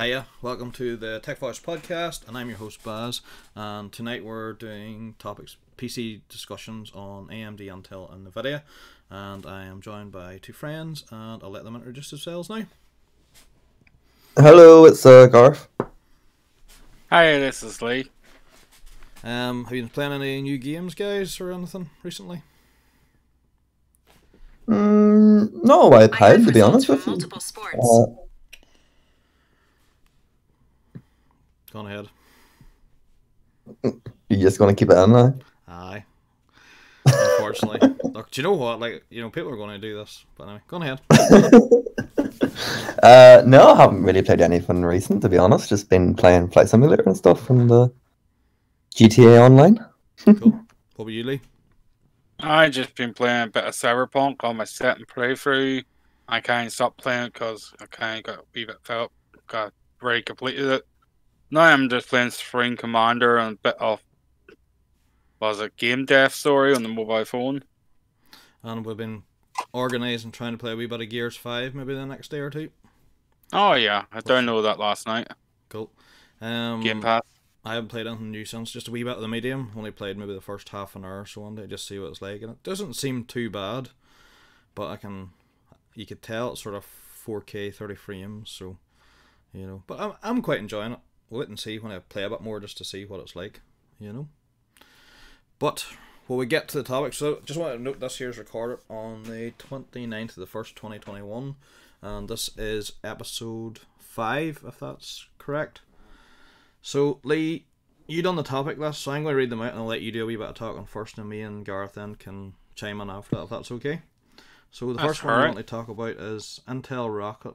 Hiya, welcome to the Tech Voice podcast, and I'm your host Baz. And tonight we're doing topics, PC discussions on AMD, Intel, and Nvidia. And I am joined by two friends, and I'll let them introduce themselves now. Hello, it's uh, Garth. Hi, this is Lee. Um, have you been playing any new games, guys, or anything recently? Mm, no, I had to be honest with you. multiple sports. Uh, Go on ahead. you're just gonna keep it in now. Aye. Unfortunately. Look, do you know what? Like, you know, people are going to do this. But anyway, go on ahead. Uh, no, I haven't really played anything recent to be honest. Just been playing Flight Simulator and stuff from the GTA Online. Cool. What about you, Lee? I just been playing a bit of Cyberpunk on my second playthrough. I can't stop playing because I kind of got a wee bit fed up. Got already completed it. Now I'm just playing Spring Commander and a bit of was it Game Dev Story on the mobile phone. And we've been organising, trying to play a wee bit of Gears 5 maybe the next day or two. Oh yeah, I downloaded that last night. Cool. Um, Game Pass. I haven't played anything new since, just a wee bit of the medium. Only played maybe the first half an hour or so one day, just see what it's like. And it doesn't seem too bad, but I can, you could tell it's sort of 4K 30 frames, so, you know. But I'm, I'm quite enjoying it. We'll wait and see when I play a bit more just to see what it's like, you know. But when we get to the topic, so just want to note this here is recorded on the 29th of the 1st, 2021, and this is episode 5, if that's correct. So, Lee, you done the topic list, so I'm going to read them out and I'll let you do a wee bit of talking first, and me and Gareth then can chime in after that, if that's okay. So, the That's first one I alright. want to talk about is Intel Rocket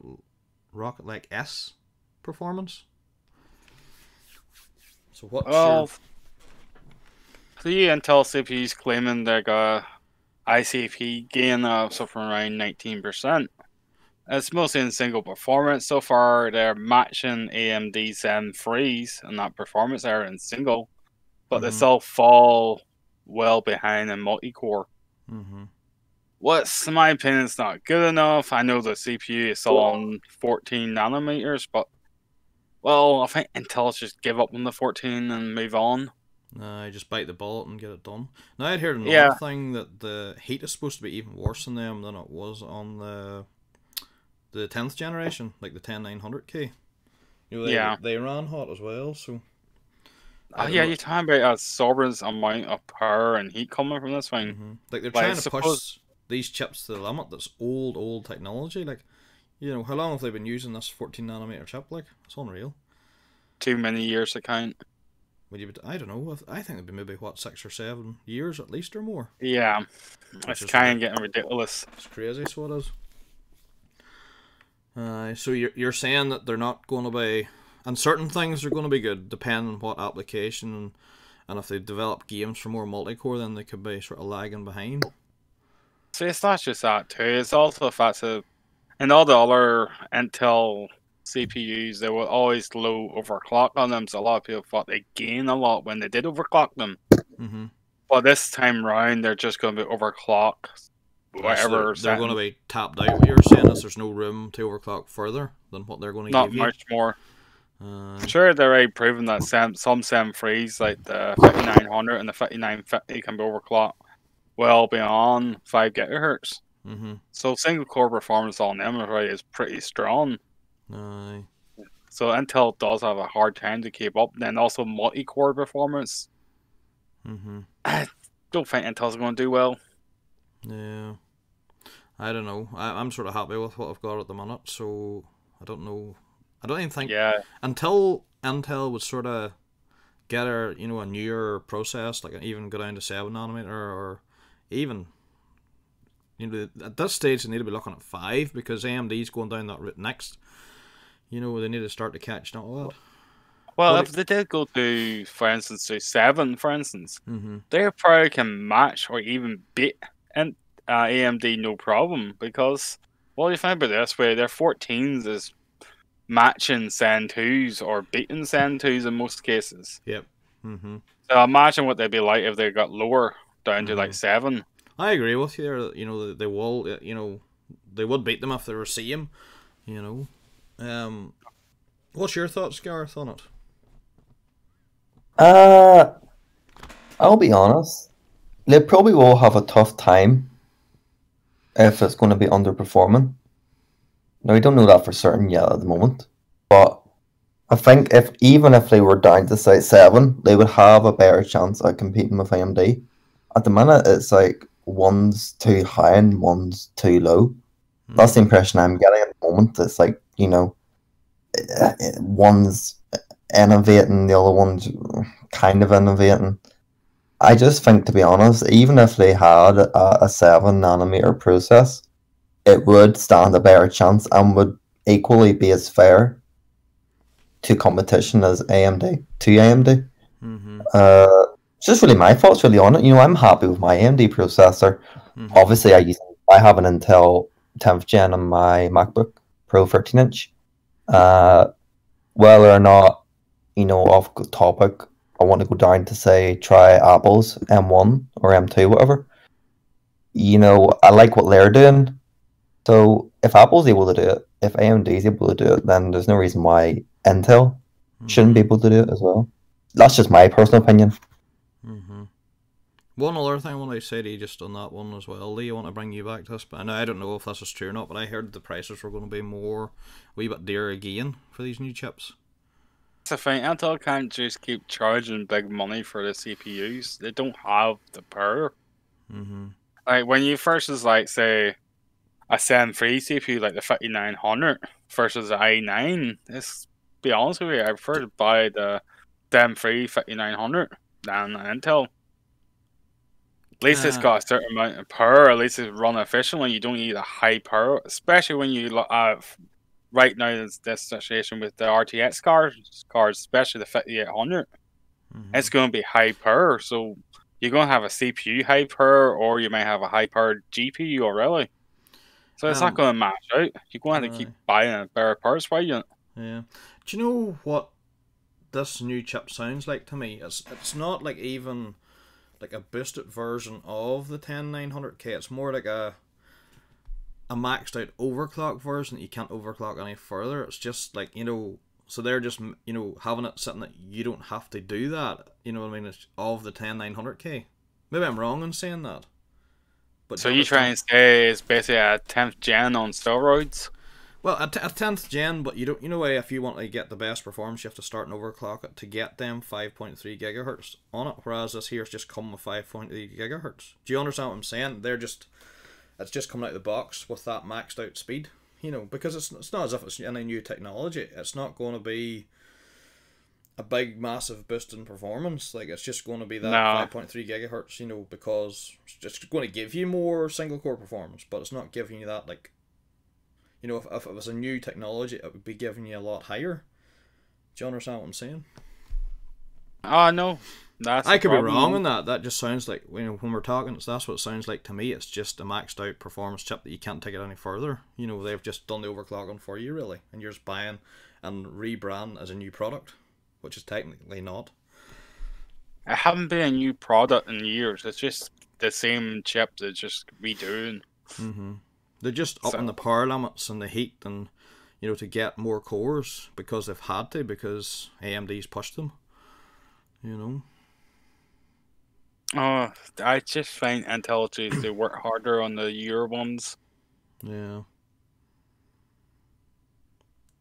Rocket Lake S performance. So, what's Well, your the Intel CPU's claiming they got ICP gain of something around 19%. It's mostly in single performance. So far, they're matching AMD Zen 3s in that performance area in single, but they Mhm. still fall well behind in multi core. Mm-hmm. What's, in my opinion, is not good enough. I know the CPU is still on 14 nanometers, but well, I think Intel should give up on the 14 and move on. No, just bite the bullet and get it done. Now I'd heard another Yeah. thing that the heat is supposed to be even worse in them than it was on the the tenth generation, like the ten nine hundred K. You know, they, Yeah. they ran hot as well, so I Oh, yeah, know. you're talking about a sovereign's amount of power and heat coming from this thing. hmm like they're I trying to push these chips to the limit. That's old, old technology. Like, you know, how long have they been using this fourteen nanometer chip? Like, it's unreal. Too many years to count. Would you? I don't know. I think it'd be maybe what six or seven years at least or more. Yeah, Which it's kind of getting ridiculous. It's crazy, so it is. Uh, so you're, you're saying that they're not going to be, and certain things are going to be good, depending on what application, and, and if they develop games for more multi-core, then they could be sort of lagging behind. So it's not just that too. It's also the fact that in all the other Intel CPUs, they were always low overclock on them. So a lot of people thought they gain a lot when they did overclock them. Mm-hmm. But this time round, they're just going to be overclocked. Whatever. they're, going to be tapped out. You're saying is there's no room to overclock further than what they're going to not give much more. Uh, Sure, they're already proven that some some Zen threes like the 5900 and the 5950 can be overclocked well beyond five gigahertz. Mm-hmm. So single core performance on them is pretty strong. Aye. So Intel does have a hard time to keep up. Then also multi core performance. Mm-hmm. I don't think Intel's going to do well. Yeah. I don't know. I, I'm sort of happy with what I've got at the minute, so I don't know. I don't even think Yeah, until Intel would sort of get a you know a newer process, like even go down to seven nanometer or even you know at this stage they need to be looking at five because AMD's going down that route next. You know they need to start to catch with that. well, Well, if they did go to, for instance, to seven, for instance, Mm-hmm. they probably can match or even beat and uh, AMD no problem because well you think about it this way their 14s is matching Zen 2s or beating Zen 2s in most cases. Yep. Mm-hmm. So imagine what they'd be like if they got lower down to like Mhm. seven. I agree with you. There, you know, they, will. uh, You know, they would beat them if they were same. You know, um, What's your thoughts, Gareth, on it? Uh, I'll be honest. They probably will have a tough time if it's going to be underperforming. Now, we don't know that for certain yet at the moment, but I think if even if they were down to say seven, they would have a better chance at competing with AMD. At the minute, it's like one's too high and one's too low. That's the impression I'm getting at the moment. It's like you know, one's innovating, the other one's kind of innovating. I just think, to be honest, even if they had a, a seven nanometer process, it would stand a better chance and would equally be as fair to competition as AMD to AMD. Mm-hmm. Uh, it's just really my thoughts really on it. You know, I'm happy with my AMD processor. Mm-hmm. Obviously, I use I have an Intel 10th gen on my MacBook Pro 13 inch. Uh, whether or not you know off topic, I want to go down to say try Apple's M1 or M2, whatever. You know, I like what they're doing. So if Apple's able to do it, if AMD is able to do it, then there's no reason why Intel shouldn't be able to do it as well. That's just my personal opinion. One other thing I want to say to you just on that one as well, Lee, I want to bring you back to this, but I know I don't know if this is true or not, but I heard the prices were going to be more, a wee bit dearer again for these new chips. That's the thing. Intel can't just keep charging big money for the CPUs. They don't have the power. Mm-hmm. Like when you first is like say a Zen 3 CPU like the 5900 versus the i9, it's be honest with you, I prefer to buy the Zen 3 5900 than an Intel. At least it's got a certain amount of power. At least it's run efficiently. You don't need a high power, especially when you at right now. There's this situation with the RTX cards, cards, especially the 5800. Mm-hmm. It's going to be high power, so you're going to have a CPU high power, or you might have a high powered GPU already. So it's Um, not going to match out. You're going to have to keep buying a better power supply unit. Yeah. Do you know what this new chip sounds like to me? It's it's not like even like a boosted version of the 10900K. It's more like a a maxed out overclock version that you can't overclock any further. It's just like, you know, so they're just, you know, having it sitting that you don't have to do that. You know what I mean? It's of the 10900K. Maybe I'm wrong in saying that. But So you try and say it's basically a 10th gen on steroids? Well, a, t- a tenth gen, but you don't. You know, eh, if you want to get the best performance, you have to start and overclock it to get them five point three gigahertz on it. Whereas this here's just come with five point three gigahertz. Do you understand what I'm saying? They're just, it's just coming out of the box with that maxed out speed. You know, because it's it's not as if it's any new technology. It's not going to be a big massive boost in performance. Like it's just going to be that No. five point three gigahertz. You know, because it's just going to give you more single core performance, but it's not giving you that like you know, if, if it was a new technology, it would be giving you a lot higher. Do you understand what I'm saying? Oh, no. That's I could be wrong on that. That just sounds like you know when we're talking, it's, that's what it sounds like to me. It's just a maxed out performance chip that you can't take it any further. You know, they've just done the overclocking for you, really, and you're just buying and rebrand as a new product, which is technically not. It haven't been a new product in years. It's just the same chip that's just redoing. Mm-hmm. They're just up So- the power limits and the heat and you know to get more cores because they've had to because AMD's pushed them. You know. Oh, I just find Intel to, work harder on the year ones. Yeah.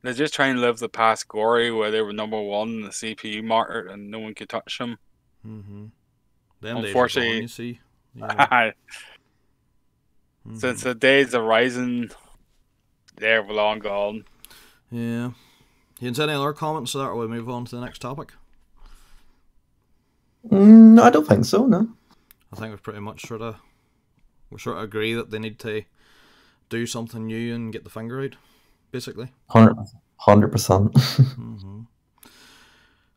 They're just trying to live the past glory where they were number one in the CPU market and no one could touch them. Mm-hmm. Them days are Unfortunately- gone, you see. Yeah. Mhm. Since the days of Ryzen, they're long gone. Yeah. You have any other comments to that, or we move on to the next topic? Mm, I don't think so. No. I think we're pretty much sort of we sort of agree that they need to do something new and get the finger out, basically. Hundred percent. hmm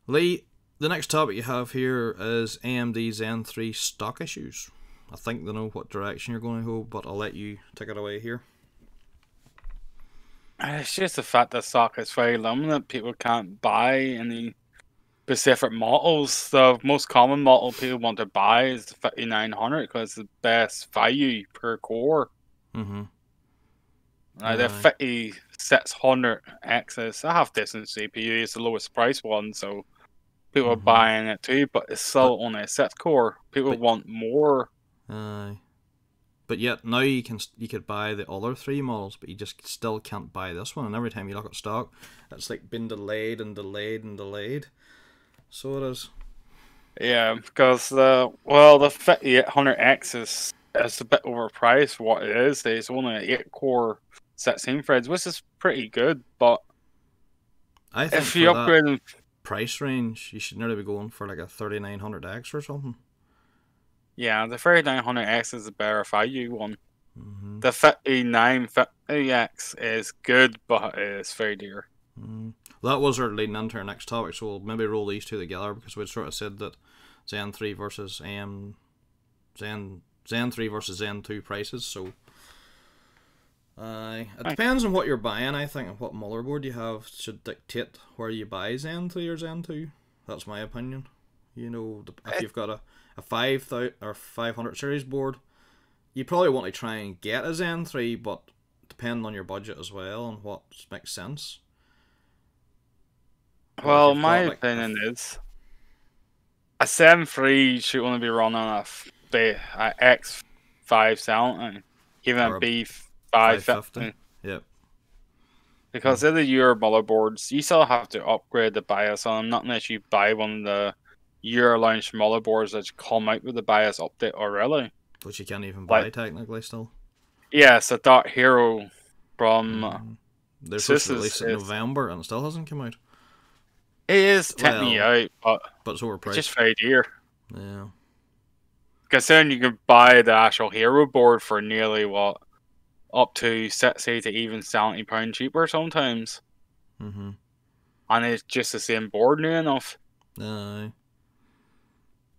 Lee, the next topic you have here is AMD Zen 3 stock issues. I think they know what direction you're going to go, but I'll let you take it away here. Uh, It's just the fact that stock is very limited. People can't buy any specific models. The most common model people want to buy is the 5900 because it's the best value per core. Mm-hmm. Like the Aye. 5600 X's, I have decent CPU. It's the lowest price one, so people are Mhm. buying it too. But it's still only a six core. People But- want more. Aye. But yet now you can you could buy the other three models, but you just still can't buy this one. And every time you look at stock, it's like been delayed and delayed and delayed. So it is. Yeah, because the well, the 5800X is is a bit overpriced. What it is, it's only an eight core 16 threads, which is pretty good. But I think if you upgrade price range, you should nearly be going for like a thirty nine hundred X or something. Yeah, the 3900X is a better value one. hmm The 5950X is good, but it's very dear. Mm. Well, that was our leading into our next topic, so we'll maybe roll these two together because we'd sort of said that Zen three versus AM Zen Zen three versus Zen two prices. So, uh, it depends on what you're buying. I think and what motherboard you have should dictate where you buy Zen three or Zen two. That's my opinion. You know, if you've got a a five thousand or five hundred series board, you probably want to try and get a Zen three, but depending on your budget as well and what makes sense. Well, my like, a opinion is a 7.3 should only be running a, f- the a X570, even Or a a B550. 550. Yep. Because hmm. they're the Euro motherboards, you still have to upgrade the BIOS on them, not unless you buy one of the Euro launch motherboards that come out with the BIOS update already. Which you can't even buy Like- technically still. Yeah, it's a Dark Hero from. Mhm. They're so supposed to release is- it in November and it still hasn't come out. It is technically Well, out, but But it's overpriced. it's just very dear. Yeah. Considering you can buy the actual Hero board for nearly what up to sixty to even seventy pound cheaper sometimes, Mm-hmm. and it's just the same board new enough. Aye.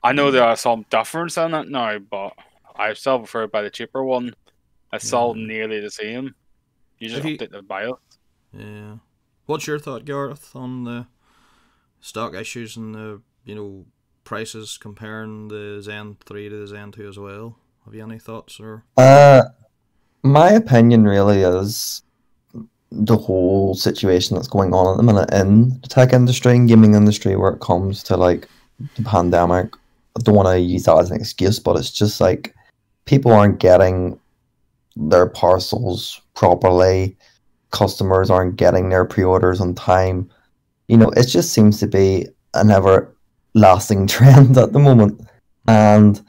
I know there are some difference in it now, but I still prefer to buy the cheaper one. It's still Yeah. nearly the same. You just If you- update the BIOS. Yeah. What's your thought, Gareth, on the stock issues and the you know prices comparing the Zen three to the Zen two as well? Have you any thoughts or? Uh, my opinion really is the whole situation that's going on at the minute in the tech industry and gaming industry, where it comes to like the pandemic. I don't want to use that as an excuse, but it's just like people aren't getting their parcels properly. Customers aren't getting their pre-orders on time. You know, it just seems to be an ever-lasting trend at the moment, and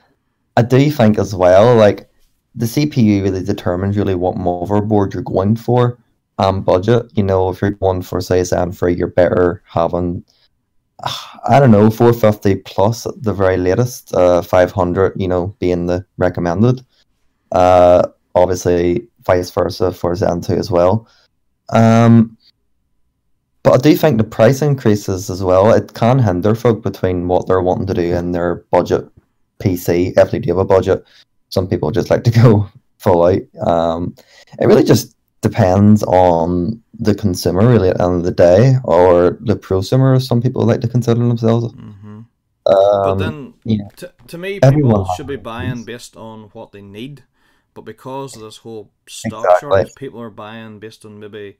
I do think as well, like the CPU really determines really what motherboard you're going for and budget. You know, if you're going for say a Zen free, you're better having I don't know, 450 plus at the very latest, uh 500, you know, being the recommended. Uh obviously vice versa for Zen 2 as well. Um but I do think the price increases as well. It can hinder folk between what they're wanting to do and their budget PC if they do have a budget. Some people just like to go full out. Um, it really just depends on the consumer, really, at the end of the day, or the prosumer, as some people like to consider themselves. Mm-hmm. Um, But then, yeah. to, to me, Everyone people should be buying based on what they need. But because of this whole stock Exactly. shortage, people are buying based on maybe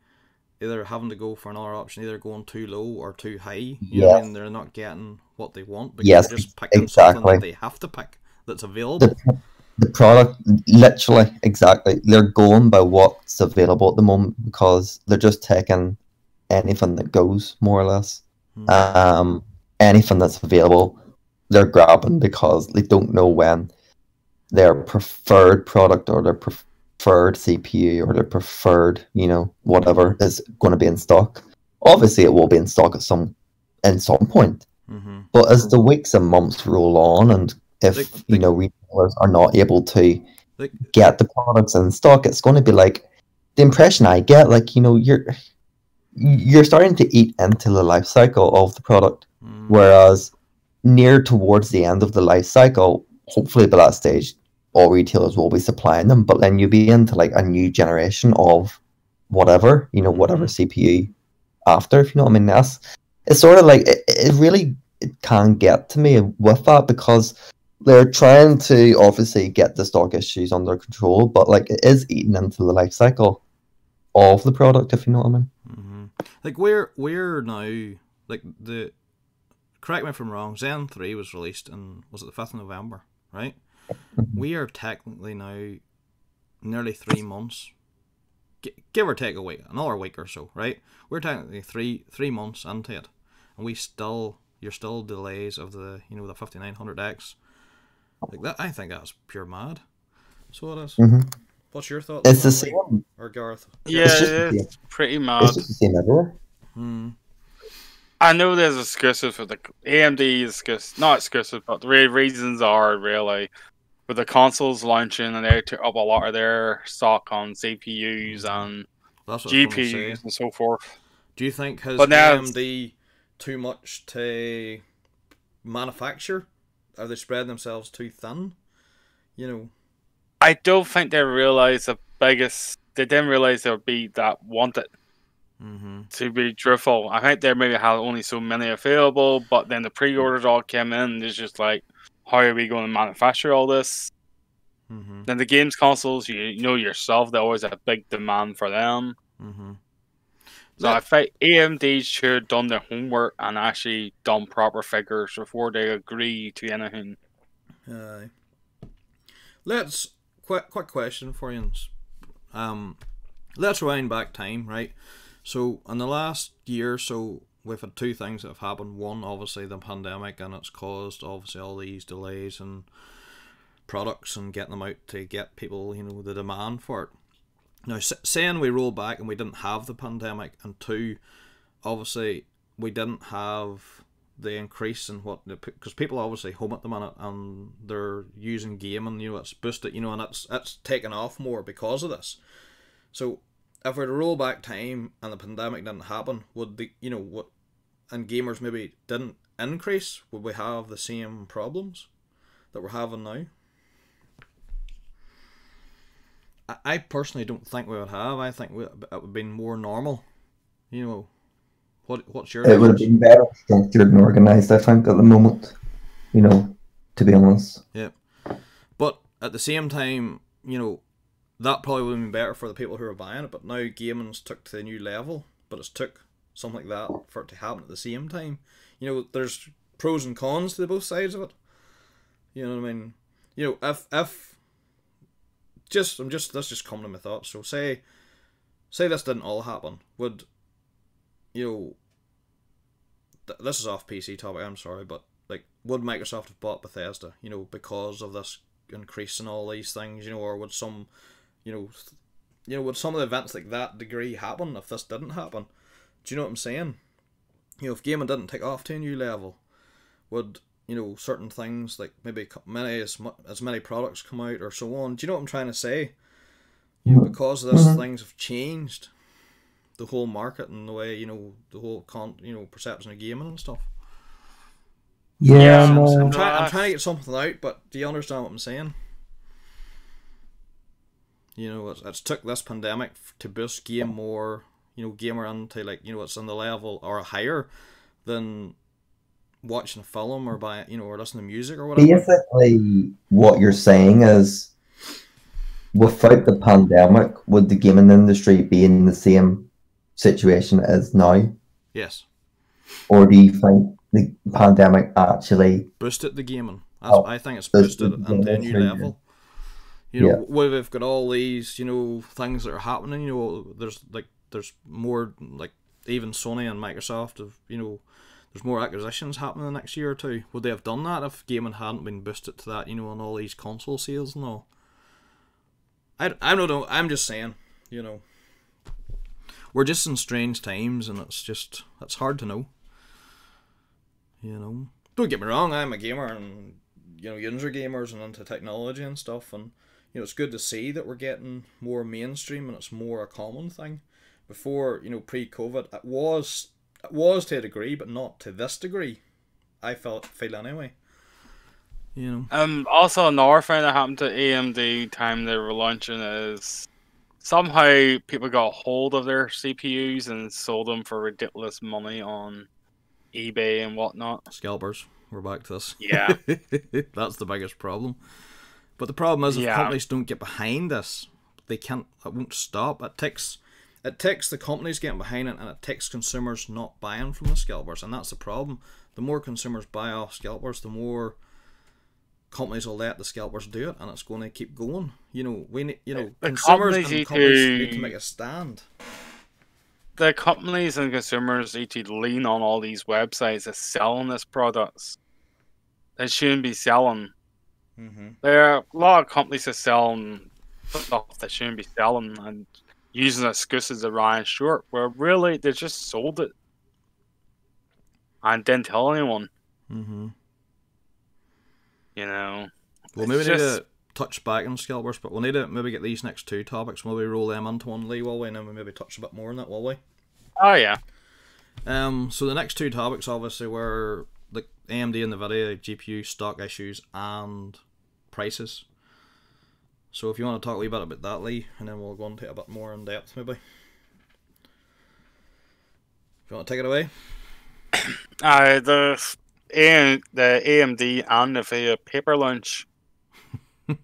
either having to go for another option, either going too low or too high. You Yes. mean? They're not getting what they want because Yes, they're just picking something exactly. that they have to pick that's available. the, the product, literally, exactly. They're going by what's available at the moment because they're just taking anything that goes, more or less. Mhm. um, anything that's available, they're grabbing because they don't know when their preferred product or their preferred CPU or their preferred, you know, whatever is going to be in stock. Obviously, it will be in stock at some in some point, Mhm. but as the weeks and months roll on, and if Like- you know retailers are not able to Like, get the products in stock, it's going to be like the impression I get, like you know, you're you're starting to eat into the life cycle of the product. mm, Whereas near towards the end of the life cycle, hopefully by that stage, all retailers will be supplying them. But then you'll be into like a new generation of whatever, you know, whatever CPU after, if you know what I mean. That's it's sort of like it, it really it can get to me with that because they're trying to obviously get the stock issues under control, but like it is eating into the life cycle. of the product, if you know what I mean. hmm Like we're we're now like the. Correct me if I'm wrong. Zen three was released in was it the fifth of November, right? We are technically now nearly three months, give or take a week, another week or so, right? We're technically three three months into it, and we still you're still delays of the you know the fifty nine hundred X. Like that, I think that's pure mad. So it is. Mhm. What's your thought? It's the Lee? same. Or Garth? Yeah, It's just the it's pretty It's mad. just the same everywhere. Hmm. I know there's exclusive for the AMD is exclusive, not exclusive, but the reasons are really with the consoles launching and they took up a lot of their stock on CPUs and That's what I was gonna say. GPUs and so forth. Do you think has But now AMD too much to manufacture? Are they spreading themselves too thin? You know. I don't think they realize the biggest. They didn't realize there would be that wanted Mm-hmm. to be truthful. I think they maybe had only so many available, but then the pre-orders all came in. And it's just like, how are we going to manufacture all this? Mm-hmm. Then the games consoles, you, know yourself, they always a big demand for them. Mm-hmm. So I think AMD should done their homework and actually done proper figures before they agree to anything. Aye. Let's quick quick question for you. Um, let's rewind back time, right? So in the last year, so we've had two things that have happened. One, obviously, the pandemic, and it's caused obviously all these delays and products and getting them out to get people, you know, the demand for it. Now, saying we roll back and we didn't have the pandemic, and two, obviously, we didn't have the increase in what because people are obviously home at the minute and they're using gaming, you know, it's boosted, you know, and it's it's taken off more because of this. So if we were to roll back time and the pandemic didn't happen, would the you know what and gamers maybe didn't increase, would we have the same problems that we're having now? I, personally don't think we would have. I think we, it would have been more normal. You know, what what's your It would have been better structured and organized, I think, at the moment. You know, to be honest. Yeah, but at the same time, you know, that probably would have been better for the people who are buying it. But now gaming's took to a new level. But it's took something like that for it to happen at the same time. You know, there's pros and cons to both sides of it. You know what I mean? You know, if if just I'm just that's just coming to my thoughts. So say say this didn't all happen, would you know? Th- this is off PC topic. I'm sorry, but like, would Microsoft have bought Bethesda? You know, because of this increase in all these things. You know, or would some, you know, th- you know, would some of the events like that degree happen if this didn't happen? Do you know what I'm saying? You know, if gaming didn't take off to a new level, would you know certain things like maybe many as mu- as many products come out or so on? Do you know what I'm trying to say? You know, because of this, Mhm. things have changed. The whole market and the way you know the whole con you know perception of gaming and stuff. Yeah, I'm, no. I'm, trying, I'm trying to get something out, but do you understand what I'm saying? You know, it's, it's took this pandemic to boost game more, you know, gamer into like, you know, it's on the level or higher than watching a film or by, you know, or listening to music or whatever. Basically, what you're saying is, without the pandemic, would the gaming industry be in the same situation as now, Yes, or do you think the pandemic actually? boosted the gaming. Oh, I think it's boosted the into a new level. You know, Yeah. where we've got all these, you know, things that are happening. You know, there's like there's more like even Sony and Microsoft have, you know, there's more acquisitions happening the next year or two. Would they have done that if gaming hadn't been boosted to that? You know, on all these console sales and all. I, I don't know. I'm just saying. You know, we're just in strange times, and it's just it's hard to know. You know, don't get me wrong. I'm a gamer, and you know, are gamers and into technology and stuff, and you know, it's good to see that we're getting more mainstream and it's more a common thing. Before, you know, pre-COVID, it was it was to a degree, but not to this degree. I felt feel anyway. You know. Um, also, another thing that happened to AMD time they were launching is somehow people got hold of their CPUs and sold them for ridiculous money on eBay and whatnot. Scalpers. We're back to this. Yeah. That's the biggest problem. But the problem is if Yeah. companies don't get behind this, they can't it won't stop. It takes it takes the companies getting behind it and it takes consumers not buying from the scalpers and that's the problem the more consumers buy off scalpers the more companies will let the scalpers do it and it's going to keep going you know we need you know The consumers companies and need companies to- need to make a stand The companies and consumers need to lean on all these websites that's selling this products. They shouldn't be selling. mm-hmm. There are a lot of companies that sell stuff they shouldn't be selling and using excuses of Ryan Short, where really they just sold it and didn't tell anyone. Mm-hmm. You know, Well, maybe we need to touch back on scalpers, but we'll need to maybe get these next two topics. Maybe roll them into one, Lee, will we? And then we maybe touch a bit more on that, will we? oh yeah, Um, so the next two topics obviously were the AMD and Nvidia GPU stock issues and prices. So if you want to talk a wee bit about that, Lee, and then we'll go into it a bit more in depth, maybe. If you want to take it away? uh, the A- the AMD and the Nvidia paper lunch.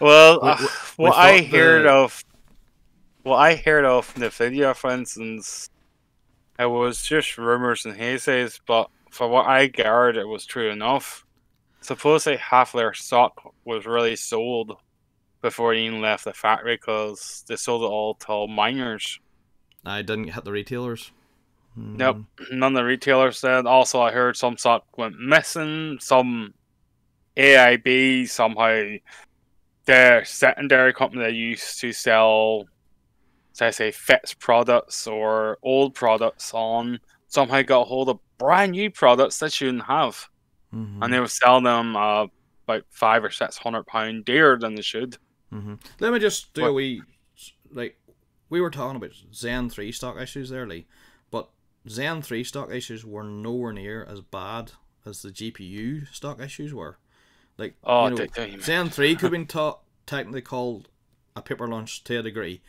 well, We- uh, we- what we I heard the- of, what I heard of Nvidia, for instance, it was just rumors and haysays. But for what I gathered, it was true enough. Supposedly, half their stock was really sold before even left the factory because they sold it all to miners. I didn't hit the retailers. Nope. Mm, none of the retailers said. Also, I heard some stock went missing. Some AIB somehow their secondary company they used to sell, say, say fits products or old products on somehow got hold of brand new products they shouldn't have, mhm, and they were sell them uh, about five or six hundred pound dearer than they should. mhm. Let me just do a wee like we were talking about Zen three stock issues there, Lee, but Zen three stock issues were nowhere near as bad as the GPU stock issues were. Like Oh, you know, Zen three could have been ta- technically called a paper launch to a degree,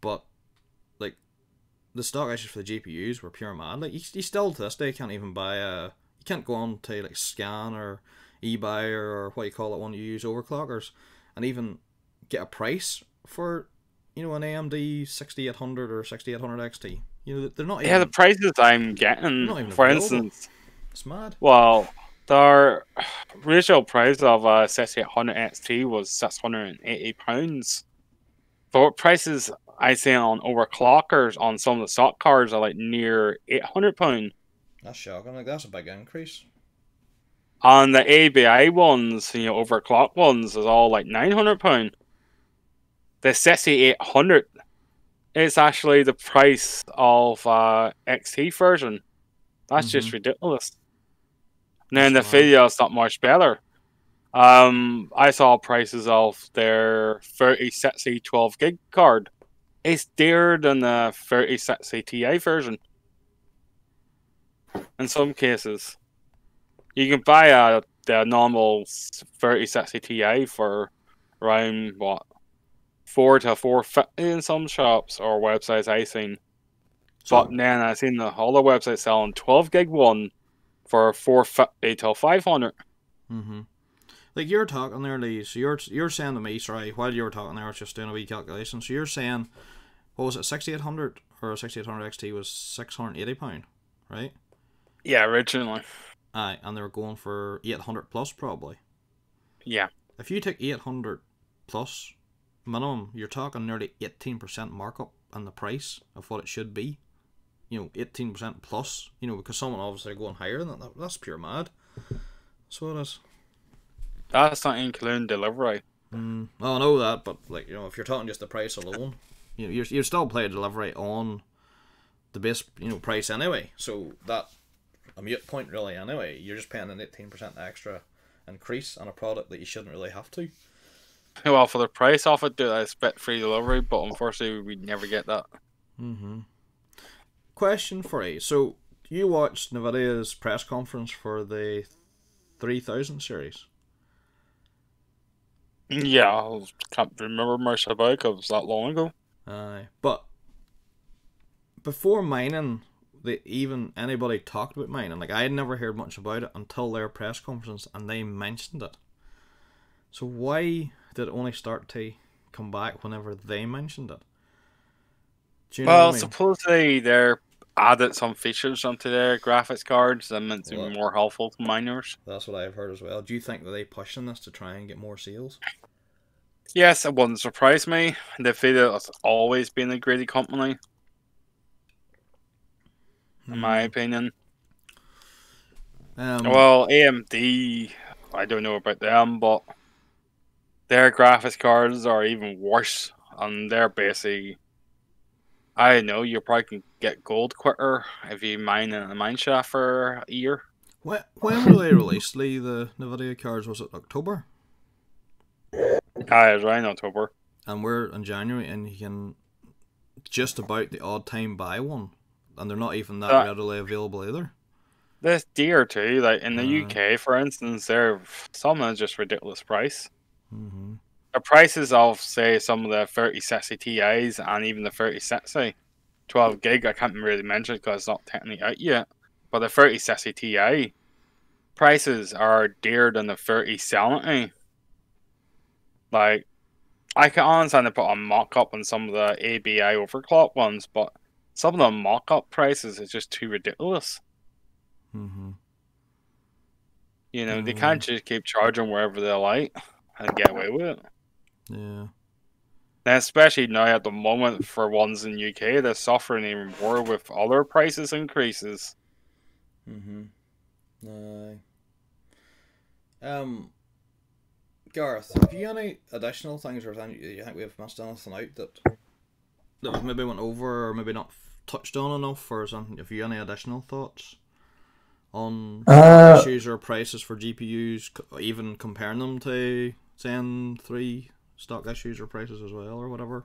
but like the stock issues for the GPUs were pure mad. Like you, you still to this day can't even buy a can't go on to like Scan or eBay or what you call it when you use overclockers and even get a price for you know an AMD 6800 or 6800 XT. You know they're not even. Yeah, the prices I'm getting, for available. instance. it's mad. Well, the original price of a 6800 XT was 680 pounds. But what prices I see on overclockers on some of the stock cards are like near 800 pound. That's shocking. Like that's a big increase. And the ABI ones, you know, overclock ones is all like 900 pound. The 6800 is actually the price of uh, XT version. That's just ridiculous. And then the That's wild. video's not much better. Um, I saw prices of their thirty 3060 12 gig card. It's dearer than the 3060 Ti version. In some cases, you can buy a the normal 3060 Ti for around what four to four fifty in some shops or websites I've seen. So, But then I've seen the other websites selling 12 gig one for 450 till 500. hmm Like you're talking there, Lee. So you're you're saying to me, sorry, while you were talking there, I was just doing a wee calculation. So you're saying, what was it, 6800 or 6800 XT was 680 pound, right? Yeah, originally. Aye, and they were going for 800 plus probably. Yeah. If you take 800 plus minimum, you're talking nearly 18% markup on the price of what it should be. You know, 18% plus, you know, because someone obviously going higher than that. that that's pure mad. So it is. That's not including delivery. Mm, oh, I know that, but like you know, if you're talking just the price alone, you know, you're you're still paying delivery on the base you know price anyway. So that a mute point really anyway. You're just paying an eighteen percent extra increase on a product that you shouldn't really have to. Well, for the price of it, I expect free delivery, but unfortunately, we never get that. Mm-hmm. Question for you. So you watched Nvidia's press conference for the three thousand series. Yeah, I can't remember much about it 'cause it was that long ago. Aye, but before mining, they even anybody talked about mine, and Like I had never heard much about it until their press conference, and they mentioned it. So why did it only start to come back whenever they mentioned it. Do you know Well, I mean? supposedly they're added some features onto their graphics cards that meant to Well, be more helpful to miners. That's what I've heard as well. Do you think that they pushing this to try and get more sales? Yes, it wouldn't surprise me. They feel it's always been a greedy company, in my Hmm. opinion. Um, Well, AMD, I don't know about them, but their graphics cards are even worse, and they're basically. I don't know. You probably can get gold quicker if you mine in a mine shaft for a year. when, when will they release Lee, the Nvidia cards? Was it October? Ah, it's around October. And we're in January, and you can just about the odd time buy one, and they're not even that Uh, readily available either. This deer too, like in the Uh. UK, for instance, they're some are just ridiculous price. hmm The prices of say some of the 3060 Ti's and even the 3060 12 gig, I can't really mention because it's not technically out yet. But the 3060 Ti prices are dearer than the 3070. Like, I can understand they put a mock up on some of the ABI overclock ones, but some of the mock up prices is just too ridiculous. hmm You know, they Mm. can't just keep charging wherever they like and get away with it. Yeah. And especially now at the moment for ones in UK, they're suffering even more with other prices increases. Mm-hmm. Aye. Um, Gareth, have you any additional things, or anything you think we've missed anything out that that maybe went over, or maybe not touched on enough, or something? Have you any additional thoughts on Uh, issues or prices for GPUs, even comparing them to Zen three stock issues or prices as well, or whatever?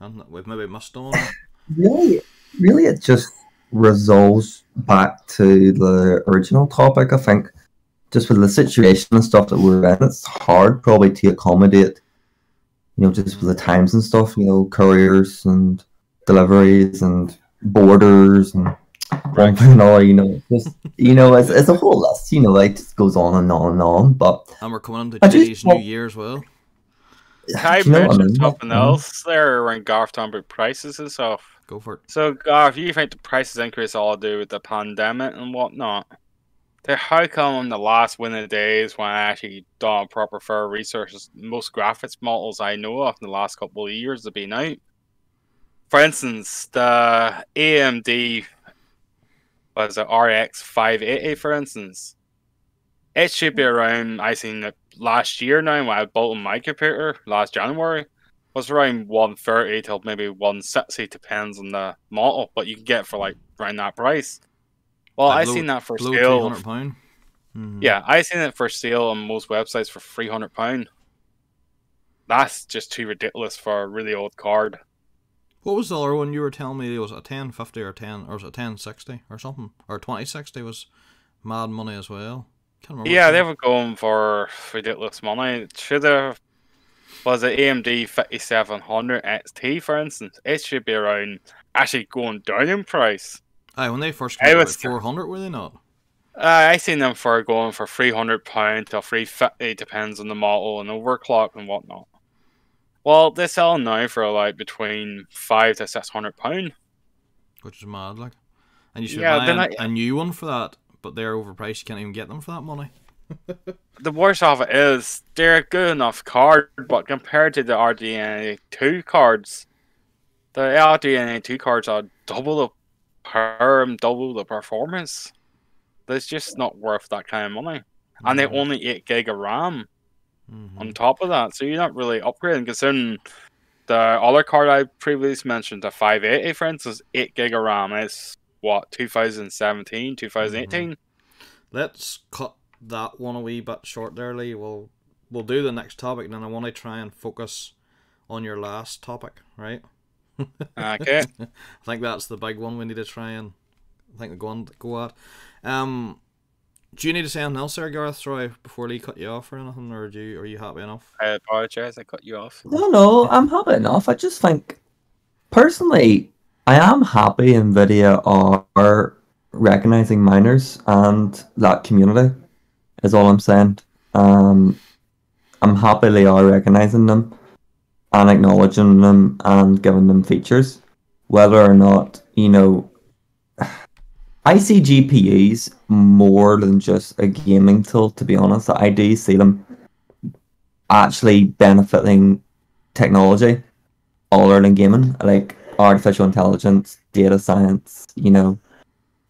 And that we've maybe missed on. really, really, it just resolves back to the original topic. I think just with the situation and stuff that we're in, it's hard probably to accommodate. You know, just with the times and stuff. You know, couriers and deliveries and borders and one thing and all. You know, just you know, as, it's a whole list. You know, like just goes on and on and on. But and we're coming into I just Chinese New want- Year as well. Can I do you know what mention mean? something else there when Garth talking about prices and stuff? Go for it. So, Garth, you think the prices increase all to do with the pandemic and whatnot? Then how come in the last winter days when I actually done proper fair research, most graphics models I know of in the last couple of years have been out? For instance, the AMD was it RX 580, for instance. It should be around, I seen it last year now when I bought my computer last January It was around 130 till maybe 160 depends on the model but you can get it for like around that price well Like i below- seen that for sale three hundred pound. Mm-hmm. yeah i seen it for sale on most websites for 300 pound that's just too ridiculous for a really old card What was the other one you were telling me? It was a ten fifty or ten or was it ten sixty or something? Or twenty sixty was mad money as well. Yeah they were going for ridiculous money should have was it amd 5700 xt for instance it should be around actually going down in price Aye, when they first came out, was- four hundred were they not? Uh, I seen them for going for three hundred pound to three fifty, depends on the model and overclock and whatnot. Well, they're selling now for like between five to six hundred pound. Which is mad, like. And you should Yeah, buy an- I- a new one for that, but they're overpriced. You can't even get them for that money. The worst of it is they're a good enough card, but compared to the RDNA two cards, the RDNA two cards are double the power and double the performance. That's just not worth that kind of money. And they only eight gig of RAM. Mhm. on top of that. So you're not really upgrading considering the other card I previously mentioned, the 580 for instance, 8 gig of RAM is what, 2017, 2018? Let's cut that one a wee bit short there, Lee. We'll we'll do the next topic, and then I want to try and focus on your last topic, right? Okay. I think that's the big one we need to try and I think go on go at. Um, do you need to say anything else there, Gareth? Sorry, before Lee cut you off or anything, or do you are you happy enough? I apologize, I cut you off. No, no, I'm happy enough. I just think, personally, I am happy Nvidia are recognizing miners and that community. Is all I'm saying. Um, I'm happy they are recognizing them, and acknowledging them and giving them features. Whether or not, you know, I see GPUs more than just a gaming tool, to be honest. I do see them actually benefiting technology other than gaming, like artificial intelligence, data science, you know,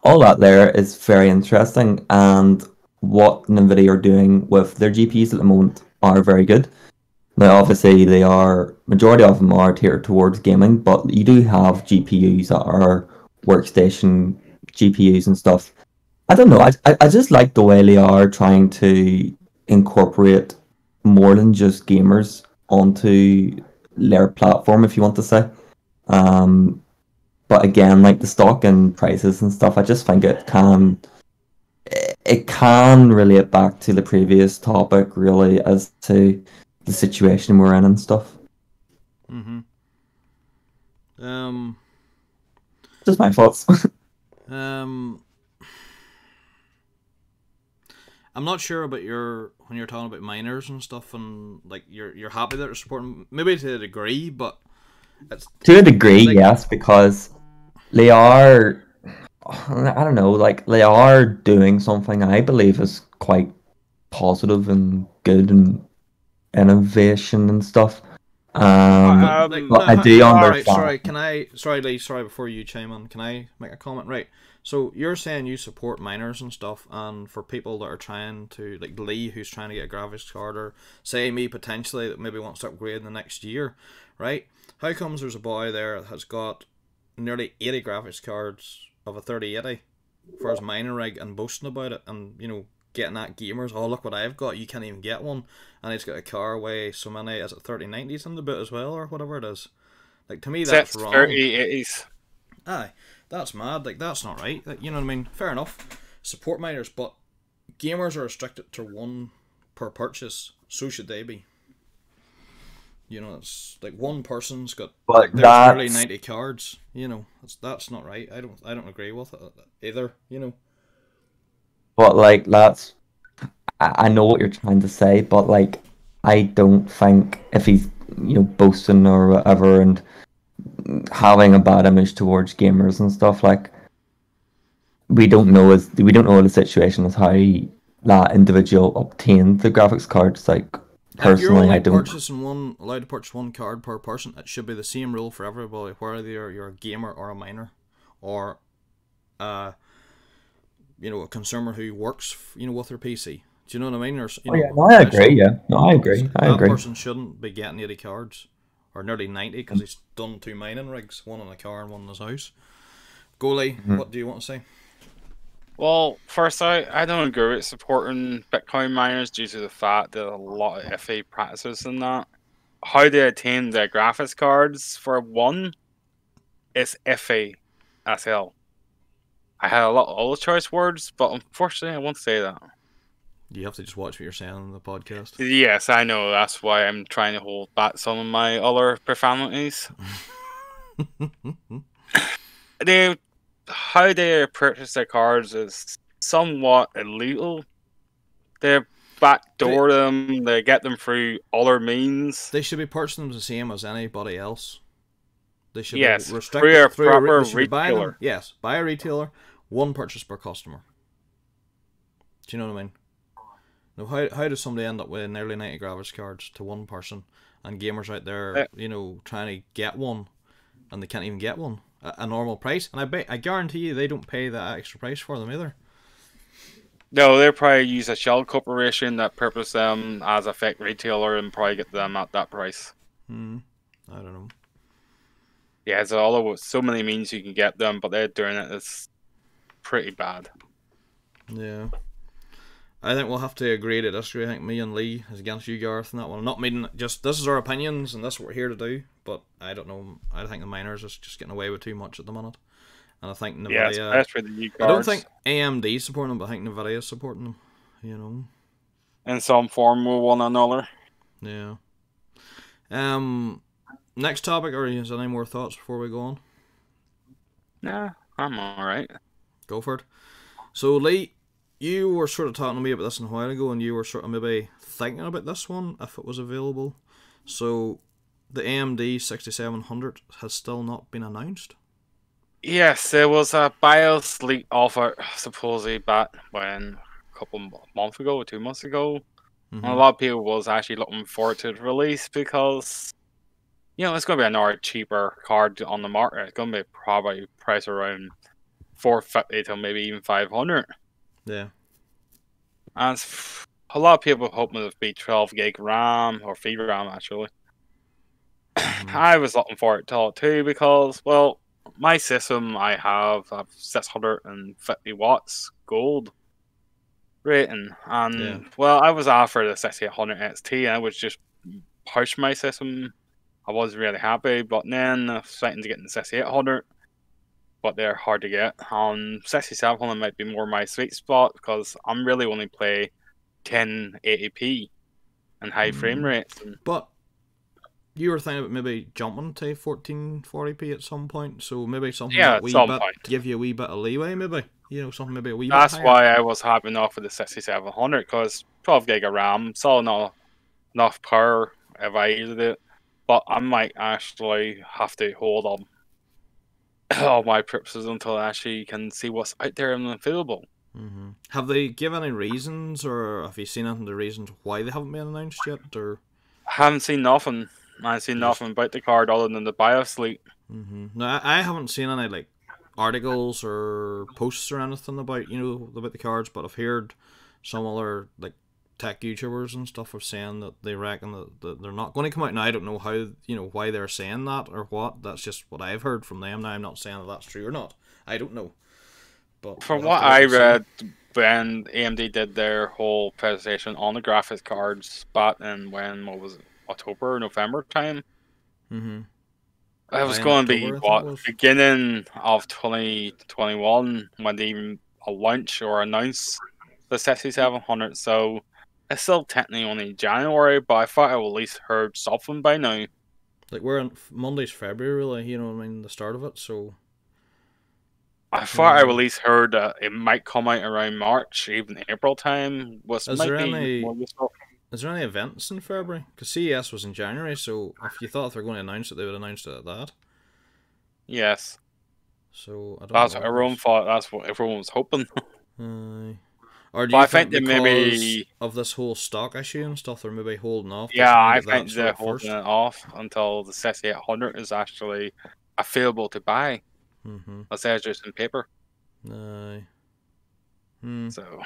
all that there is very interesting. And what NVIDIA are doing with their GPUs at the moment are very good. Now, obviously, they are majority of them are tiered towards gaming, but you do have GPUs that are workstation GPUs and stuff. I don't know. I I, just like the way they are trying to incorporate more than just gamers onto their platform, if you want to say. Um, but again, like the stock and prices and stuff, I just think it can it can relate back to the previous topic, really, as to the situation we're in and stuff. Mm-hmm. Um. Just my thoughts. Um. I'm not sure about your when you're talking about miners and stuff, and like you're you're happy that they're supporting maybe to a degree, but it's to a degree, Like- yes, because they are. I don't know, like they are doing something I believe is quite positive and good and innovation and stuff. Um, Um, like, but no, I do ha- alright, understand. sorry, can I? Sorry, Lee. Sorry, before you chime in, can I make a comment? Right. So you're saying you support miners and stuff, and for people that are trying to, like Lee, who's trying to get a graphics card, or say me potentially that maybe wants to upgrade in the next year, right? How comes there's a boy there that has got nearly 80 graphics cards of a 3080 for his miner rig and boasting about it, and you know getting at gamers, oh look what I've got, you can't even get one, and he's got a car way so many, is it 3090s in the boot as well, or whatever it is. Like to me, that's Sets wrong. 3080s. Aye, that's mad. Like that's not right. Like, you know what I mean? Fair enough. Support miners, but gamers are restricted to one per purchase. So should they be. You know, it's like one person's got But like, there's nearly ninety cards. You know, that's that's not right. I don't I don't agree with it either. You know. But like that's I I know what you're trying to say, but like I don't think if he's you know boasting or whatever and having a bad image towards gamers and stuff like we don't know as we don't know the situation is how that individual obtained the graphics cards. Like personally I don't purchasing one allowed to purchase one card per person, it should be the same rule for everybody, whether you're you're a gamer or a miner, or uh you know, a consumer who works you know with their PC. Do you know what I mean? Or you Oh, know, yeah, no, I agree, yeah. No, I agree. I that agree. person shouldn't be getting 80 cards or nearly 90 because he's done two mining rigs, one in a car and one in his house. Goalie, Mm-hmm. what do you want to say? Well, first, I, I don't agree with supporting Bitcoin miners due to the fact that a lot of FA practices in that. How they attain their graphics cards, for one, is FA SL. I had a lot of other choice words, but unfortunately, I won't say that. You have to just watch what you're saying on the podcast. Yes, I know. That's why I'm trying to hold back some of my other profanities. they, how they purchase their cards is somewhat illegal. They backdoor them. They get them through other means. They should be purchasing them the same as anybody else. They should Yes, be restricted through a through a proper they should be them- retailer. Yes, buy a retailer, one purchase per customer. Do you know what I mean? Now, how how does somebody end up with nearly ninety graphics cards to one person, and gamers out there, you know, trying to get one, and they can't even get one at a normal price? And I bet I guarantee you they don't pay that extra price for them either. No, they'll probably use a shell corporation that purpose them as a fake retailer and probably get them at that price. Hmm. I don't know. Yeah, it's all so many means you can get them, but they're doing it. Pretty bad. Yeah. I think we'll have to agree to disagree. I think me and Lee is against you, Gareth, and that one. Not meaning just this is our opinions and this is what we're here to do. But I don't know. I think the miners is just getting away with too much at the minute, and I think Yeah, Nvidia. especially the new I don't think AMD is supporting them, but I think Nvidia is supporting them. You know. in some form with one another. Yeah. Um. Next topic, or is there any more thoughts before we go on? Nah, I'm alright. Go for it. So, Lee, you were sort of talking to me about this a while ago, and you were sort of maybe thinking about this one if it was available. So, the AMD 6700 has still not been announced. Yes, there was a BIOS leak offer supposedly back when a couple months ago, two months ago. Mhm. And a lot of people was actually looking forward to the release because you know it's going to be another cheaper card on the market. It's going to be probably priced around four fifty to maybe even five hundred. Yeah. And a lot of people hoping it would be twelve gig RAM or VRAM actually. Mhm. I was looking for it too because well, my system I have I have six hundred and fifty watts gold rating, and Yeah. well, I was after the sixty eight hundred XT, and I was just push my system. I was really happy, but then I was starting to get the sixty eight hundred, but they're hard to get. Um, sixty seven hundred might be more my sweet spot because I'm really only play ten eighty p and high frame Mm. rates. And But you were thinking about maybe jumping to 1440p at some point, so maybe something Yeah, that at wee some bit point. to give you a wee bit of leeway, maybe you know something maybe a wee That's why I was happy off with the 6700 because 12 gig of RAM, still not enough power if I used it. But I might actually have to hold on all my purposes until I actually can see what's out there and available. hmm Have they given any reasons, or have you seen any of the reasons why they haven't been announced yet? Or I haven't seen nothing. I haven't seen nothing about the card other than the BIOS leak. hmm no, I, I haven't seen any like articles or posts or anything about you know about the cards, but I've heard some other like tech YouTubers and stuff are saying that they reckon that, that they're not going to come out. Now I don't know how you know why they're saying that or what. That's just what I've heard from them. Now I'm not saying that that's true or not. I don't know. But From what have to wait I read, when AMD did their whole presentation on the graphics cards back and when what was it, October, November time, Mhm. It was going to be October, I think what beginning of 2021 when they even launch or announce the 6700. So it's still technically only January, but I thought I would at least heard something by now. Like we're on Monday's February, really. You know, what I mean, the start of it. So I thought I Hmm. at least heard that it might come out around March, even April time. Was Is there any-. Is there any events in February? Because CES was in January, so if you thought they were going to announce it, they would announce it at that. Yes, So I don't that's know. what everyone thought. That's what everyone was hoping. Aye. Or do you I think, think because maybe- of this whole stock issue and stuff, they're maybe holding off? Yeah, I think they're holding first? it off until the 6800 is actually available to buy. Mm-hmm. instead of just in paper. Aye. Hmm. So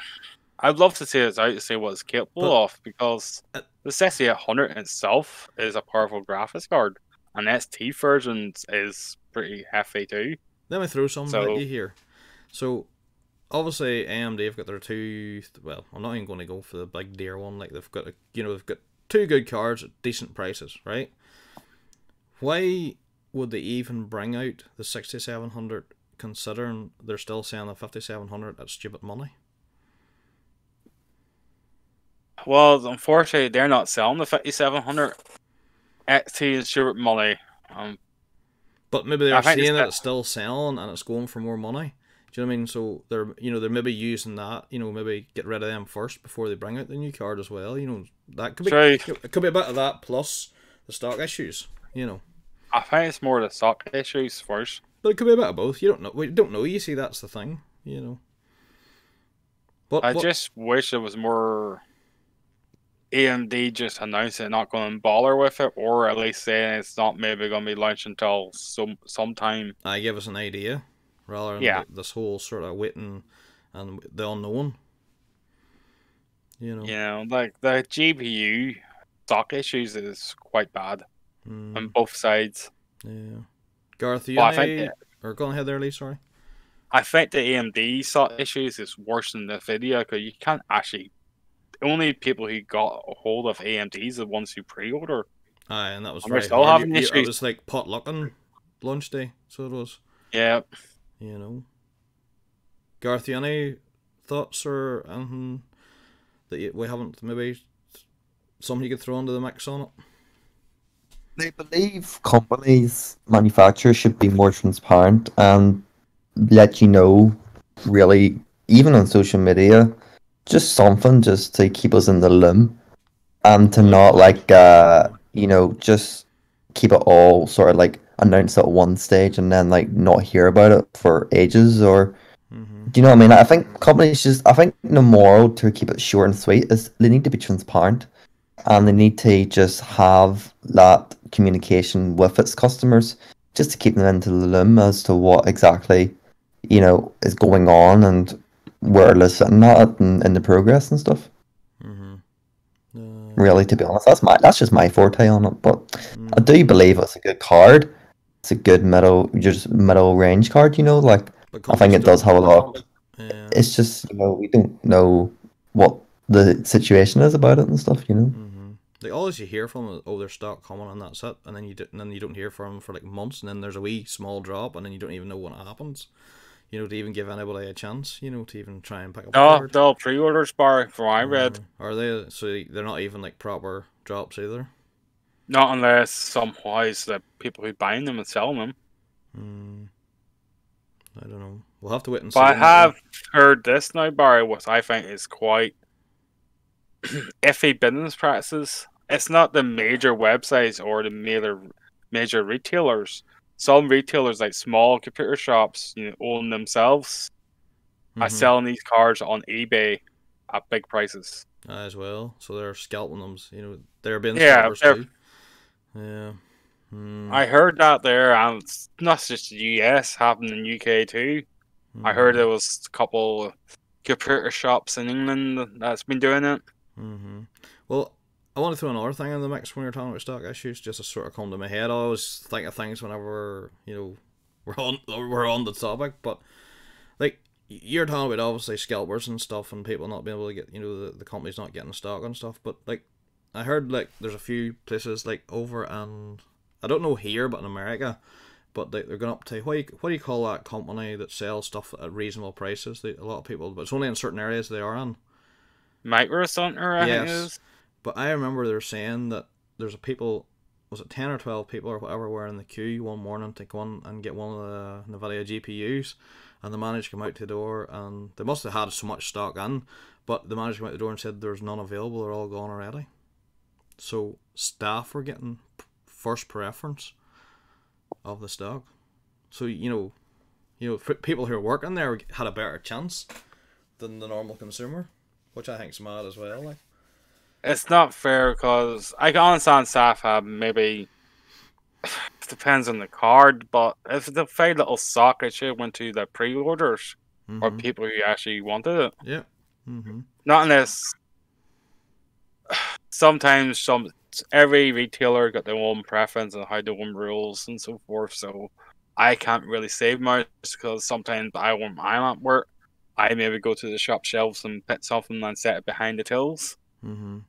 I'd love to see it out to see what it's capable But- of because Uh, the 6800 itself is a powerful graphics card, and ST version is pretty hefty too. Let me throw something So- at you here. So, obviously, AMD have got their two. Well, I'm not even going to go for the big dear one. Like they've got, a, you know, they've got two good cards at decent prices, right? Why would they even bring out the 6700, considering they're still selling the 5700 at stupid money? Well, unfortunately, they're not selling the 5700 XT is sure money. Um, But maybe they're seeing that- it's still selling and it's going for more money. Do you know what I mean? So they're you know they're maybe using that you know maybe get rid of them first before they bring out the new card as well. You know that could be True. it could be a bit of that plus the stock issues. You know, I think it's more the stock issues first. but it could be a bit of both. You don't know. We don't know. You see, that's the thing. You know. But, I but- just wish it was more AMD just announcing it, not going to bother with it, or at least saying it's not maybe going to be launched until some sometime. I give us an idea rather than Yeah. this whole sort of waiting and the unknown. You know. Know, like the GPU stock issues is quite bad Mm, on both sides. yeah. Garth, you Well, I any- think or go ahead there, Lee. Sorry. I think the AMD stock issues is worse than the Nvidia because you can't actually. Only people who got a hold of AMDs are the ones who pre-order. Aye, and that was And we're very still having You- you- It was like potlucking launch day, so it was. Yeah, You know. Garth, any thoughts or anything that you, we haven't maybe something you could throw into the mix on it? They believe companies, manufacturers should be more transparent and let you know, really, even on social media, just something just to keep us in the loop and to not like, uh, you know, just keep it all sort of like announced at one stage and then like not hear about it for ages or hmm do you know what I mean? I think companies just I think the moral to keep it short and sweet is they need to be transparent and they need to just have that communication with its customers just to keep them into the loom as to what exactly you know is going on and where they're sitting at and in the progress and stuff. hmm Uh, Really, to be honest, that's my that's just my forte on it. But mm, I do believe it's a good card. It's a good metal just metal range card. You know, like but I think it does don't- have a lot. Yeah. It's just you know we don't know what the situation is about it and stuff. You know. hmm Like all you hear from is, oh, there's stock coming and that's it, and then you do, and then you don't hear from them for like months, and then there's a wee small drop, and then you don't even know when it happens. You know, to even give anybody a chance, you know, to even try and pick up. a No, they're all pre-orders bar from what I read. Uh, are they? So they're not even like proper drops either. Not unless somehow it's the people who buying them and selling them. Hmm. I don't know. We'll have to wait and see. But I have heard this now, Barry, what I think is quite iffy business practices. It's not the major websites or the major major retailers. Some retailers, like small computer shops, you know, own themselves, are Mhm. selling these cards on eBay at big prices. as well. So they're scalping them. You know, they're being Yeah, they're- too. Yeah. Hmm. I heard that there, and it's not just the US, happened in UK too. I heard there was a couple computer shops in England that's been doing it. Mm-hmm. Well, I want to throw another thing in the mix when you're talking about stock issues, just to sort of come to my head. I always think of things whenever you know we're on we're on the topic, but like you're talking about obviously scalpers and stuff, and people not being able to get you know the, the companies not getting stock and stuff. But like I heard like there's a few places like over and I don't know here, but in America. But they, they're going up to what do, you, what do you call that company that sells stuff at reasonable prices? They, a lot of people, but it's only in certain areas they are in. Micro Center, I think it Yes. But I remember they're saying that there's a people, was it 10 or 12 people or whatever, were in the queue one morning to go in and get one of the NVIDIA GPUs. And they managed to come out to the door and they must have had so much stock in, but they managed to come out the door and said there's none available, they're all gone already. So staff were getting first preference of the stock. So, you know, you know, people who are working there had a better chance than the normal consumer, which I think is mad as well. Like. It's not fair because I can understand staff have maybe it depends on the card, but if the very little sock it should went to the pre-orders or Mhm. people who actually wanted it. Yeah. Mm-hmm. Not unless sometimes some every retailer got their own preference and how their own rules and so forth. So I can't really save much because sometimes I when I'm at work, I maybe go to the shop shelves and pick something and set it behind the tills. Mm-hmm.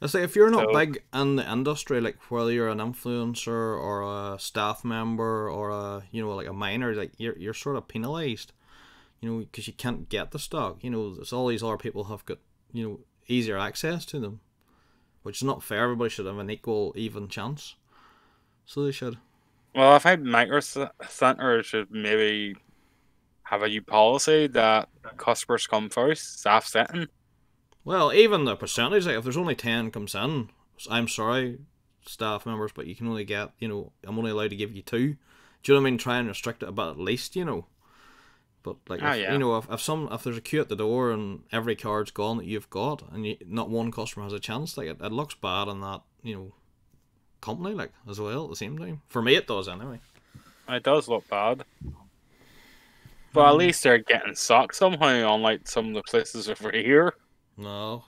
I say if you're not So- big in the industry, like whether you're an influencer or a staff member or a you know like a miner, like you're you're sort of penalised, you know, because you can't get the stock. You know, there's all these other people have got you know easier access to them, which is not fair. Everybody should have an equal, even chance. So they should. Well, I think Micro Center should maybe have a new policy that customers come first, staff setting. Well, even the percentage, like if there's only ten comes in, I'm sorry, staff members, but you can only get, you know, I'm only allowed to give you two. Do you know what I mean? Try and restrict it a bit at least, you know. But like, Ah, if, yeah. you know, if, if some if there's a queue at the door and every card's gone that you've got, and you, not one customer has a chance, like it, it looks bad on that, you know, company, like as well at the same time. For me, it does anyway. It does look bad. But at least they're getting sucked somehow, unlike some of the places over here. No,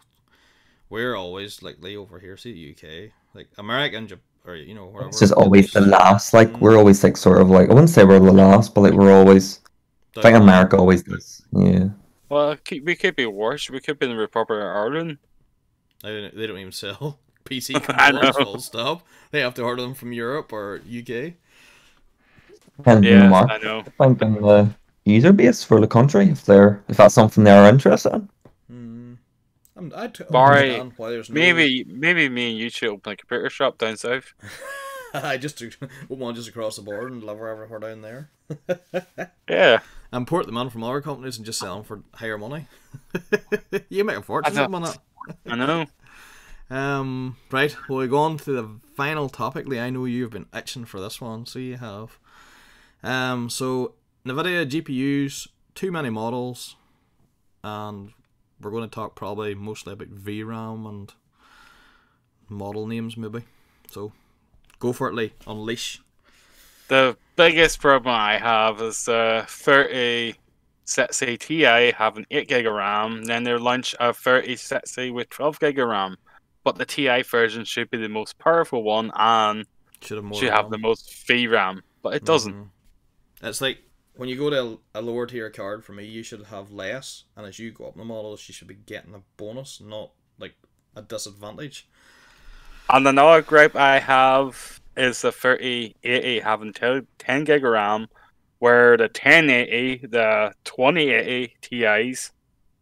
we're always like they over here. See the UK, like America and Jap- or you know wherever. It's just always the last. Like we're always like sort of like I wouldn't say we're the last, but like we're always. I think America always does. Yeah. Well, we could be worse. We could be in the Republic of Ireland. They don't, they don't even sell PC I controllers. Full stop. They have to order them from Europe or UK. Depends on the Yeah, market. I know. I think on the user base for the country, if they're if that's something they're interested in. Hmm. I'm, I t- Barry, why there's no... Maybe, maybe me and you should open a computer shop down south. I just one just across the board and deliver everywhere down there. Yeah, Import them in from other companies and just sell them for higher money. you make a fortune I at the minute. I know. Um, right, well, we go on to the final topic. Lee, I know you've been itching for this one, so you have. Um, so NVIDIA GPUs, too many models, and we're going to talk probably mostly about VRAM and model names, maybe. So go for it, Lee. Unleash. The biggest problem I have is the 30 sixty Ti having 8 gig of RAM, then they launch a 30 Setsi with 12 gig of RAM. But the Ti version should be the most powerful one and Should have should have RAM. the most VRAM, but it doesn't. Mhm. It's like when you go to a, a lower tier card for me, you should have less, and as you go up in the models, you should be getting a bonus, not like a disadvantage. And another gripe I have is the 3080 having te- 10 gig of RAM, where the 1080, the 2080 Ti's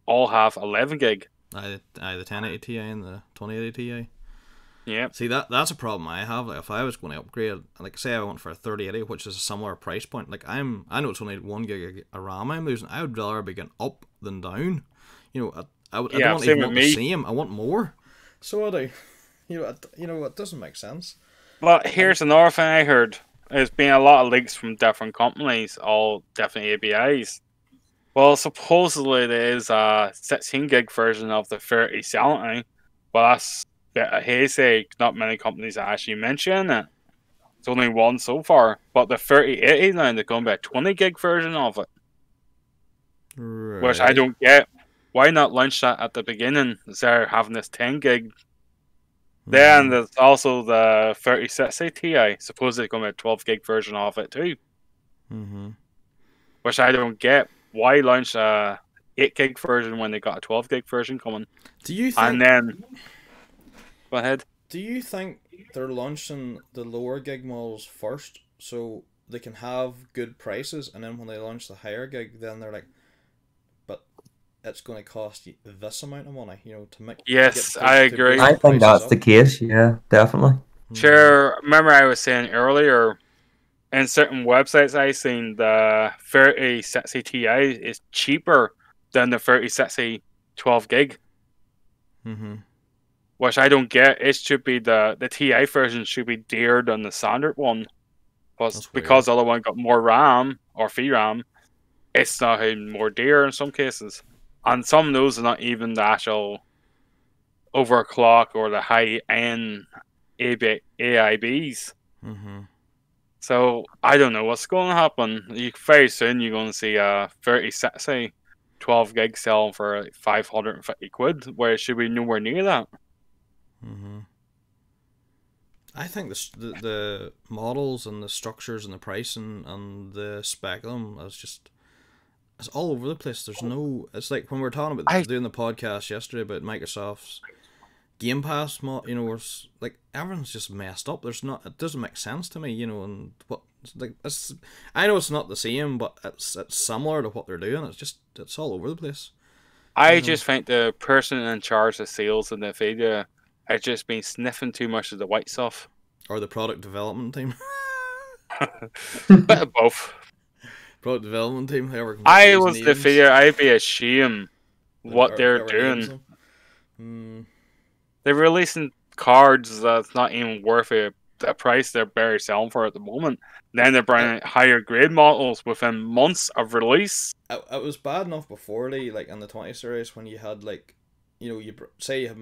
all have 11 gig. Aye, aye, the 1080 Ti and the 2080 Ti. Yeah. See that that's a problem I have. Like if I was going to upgrade, like say I went for a 3080, which is a similar price point, like I'm, I know it's only one gig of RAM I'm losing. I would rather be getting up than down. You know, I, I, would, I Yeah, don't same even want me. the same. I want more. So I do. You know, you know, it doesn't make sense. But here's another thing I heard. There's been a lot of leaks from different companies, all different APIs. Well, supposedly there is a 16 gig version of the 3070, but that's a bit of hearsay. Not many companies are actually mention it. It's only one so far. But the 3080 now, they're going to be a 20 gig version of it, Right. which I don't get. Why not launch that at the beginning instead of having this 10 gig then there's also the 3060 Ti. Supposedly going to be a 12 gig version of it too, Mhm. which I don't get. Why launch a 8 gig version when they got a 12 gig version coming? Do you think? And then, go ahead. Do you think they're launching the lower gig models first so they can have good prices, and then when they launch the higher gig, then they're like, it's going to cost you this amount of money, you know, to make. Yes, get- I agree. I think that's up. the case. Yeah, definitely. Mhm. Sure. Remember, I was saying earlier, in certain websites I seen the 3060 Ti is cheaper than the 3060 12 gig. Mhm. which I don't get. It should be the the TI version should be dearer than the standard one, but That's weird. because the other one got more RAM or VRAM, it's not even more dear in some cases, and some those are not even the actual overclock or the high end AB, AIBs. Mhm. So I don't know what's going to happen. You very soon you're going to see a 3060 12 gig selling for like 550 quid, where it should be nowhere near that. Mhm. I think the, the the models and the structures and the pricing and the spec of them is just it's all over the place. There's no. It's like when we are talking about I- doing the podcast yesterday about Microsoft's Game Pass. You know, where it's like everyone's just messed up. There's not. It doesn't make sense to me. You know, and what like it's. I know it's not the same, but it's it's similar to what they're doing. It's just it's all over the place. I Mhm. just think the person in charge of sales in Nvidia has just been sniffing too much of the white stuff. Or the product development team. Bit of both. Product development team. Can get I was names. fear. I'd be ashamed what Or- they're doing. Mm. They're releasing cards that's not even worth it, the price they're barely selling for at the moment. Then they're bringing out higher grade models within months of release. it, it was bad enough before Lee, like in the twenty series when you had like, you know, you br- say you have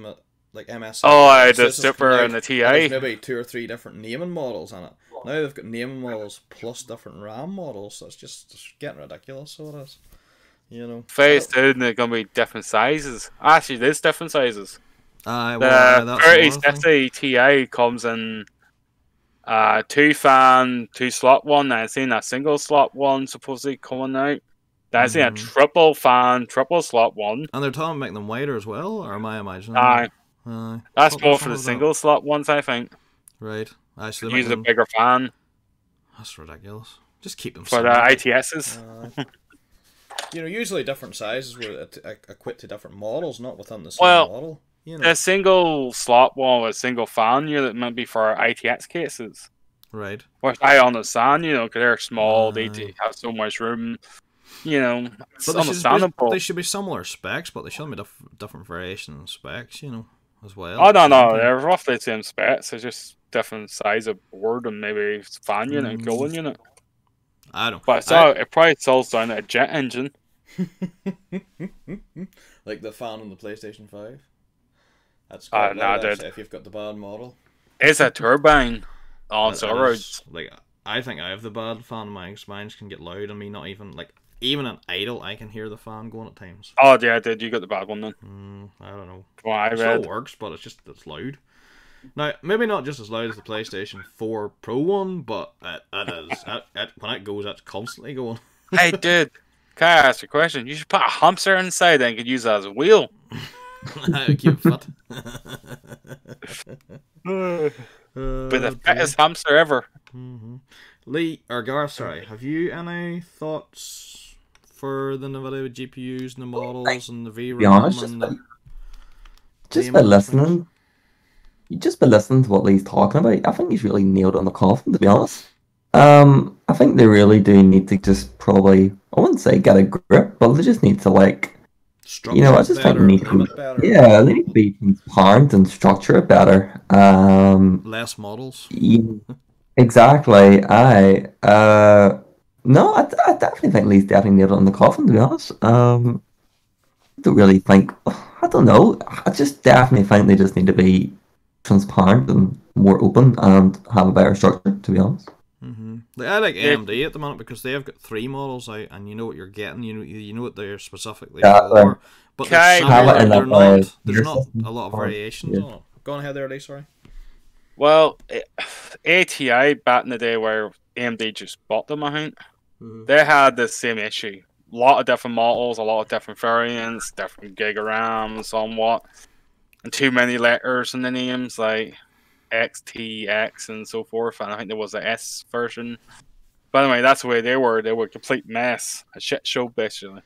like MS. Oh, I the Super and the TI. maybe two or three different naming models on it. Now they've got name models plus different RAM models. So it's just it's getting ridiculous. So it is. You know. Phase soon they're gonna be different sizes. Actually, there's different sizes. Aye, well, aye, The that's another thing. 3060 Ti comes in uh, two fan, two slot one. I've seen a single slot one supposedly coming out. Then I've seen a Mhm. triple fan, triple slot one. And they're talking about making them wider as well, or am I imagining? Aye, Aye. that's Thought more for the was something single slot ones, I think. Right. Aye, so they're Use a um, bigger fan That's ridiculous. Just keep them for the simple. ITXs. Aye. you know, usually different sizes were e- equipped to different models, not within the same Well, model. You know, The single slot one with single fan unit might be for ITX cases. right? Which I understand, you know, because they're small, they have so much room. You know, it's But they should, be, understandable. they should be similar specs, but they shouldn't be diff- different variation in specs. You know, as well. Oh no, at the no, they're roughly the same specs. It's just different size of board and maybe fan unit and cooling Mm. unit. I don't. But I- it probably sells down a jet engine. like the fan on the PlayStation Five. That's Ah, quite nah, loud, dude. if you've got the bad model. It's a turbine on That- that steroids. Like I think I have the bad fan. Mine, mine can get loud on me. Not even like even an idle, I can hear the fan going at times. Oh yeah, dude, you got the bad one then. Mm, I don't know. What I It still works, but it's just it's loud. Now, maybe not just as loud as the PlayStation 4 Pro one, but it, it is. it, it, when it goes, it's constantly going. hey, dude, can I ask you a question? You should put a hamster inside and could use that as a wheel. Keep fit. But the fittest hamster ever. hmm Lee or Garth, sorry, have you any thoughts for the NVIDIA GPUs and the models and the VRAM be honest, and by, the just Game by of listening, just by listening to what Lee's talking about, I think he's really nailed on the coffin. To be honest, um, I think they really do need to just probably, I wouldn't say get a grip, but they just need to like, structure you know, I just think better, they need to, yeah, they need to be transparent and structure it better. Um, less models. Yeah, exactly. I uh no, I, I definitely think Lee's definitely nailed it on the coffin. To be honest, um, I don't really think. I don't know. I just definitely think they just need to be transparent and more open and have a better structure. To be honest, hmm I like Yeah. AMD at the moment because they have got three models out, and you know what you're getting. You know, you know what they're specifically Yeah, for. But Okay. they're similar, they're not. uh, There's not a lot of variations yeah. on it. Go on ahead there, Lee. Sorry. Well, ATI back in the day where AMD just bought them, I think, Mm-hmm. they had the same issue. A lot of different models, a lot of different variants, different gig of RAM, somewhat, and too many letters in the names like XTX and so forth. And I think there was a S version. But anyway, that's the way they were. They were a complete mess, a shit show basically.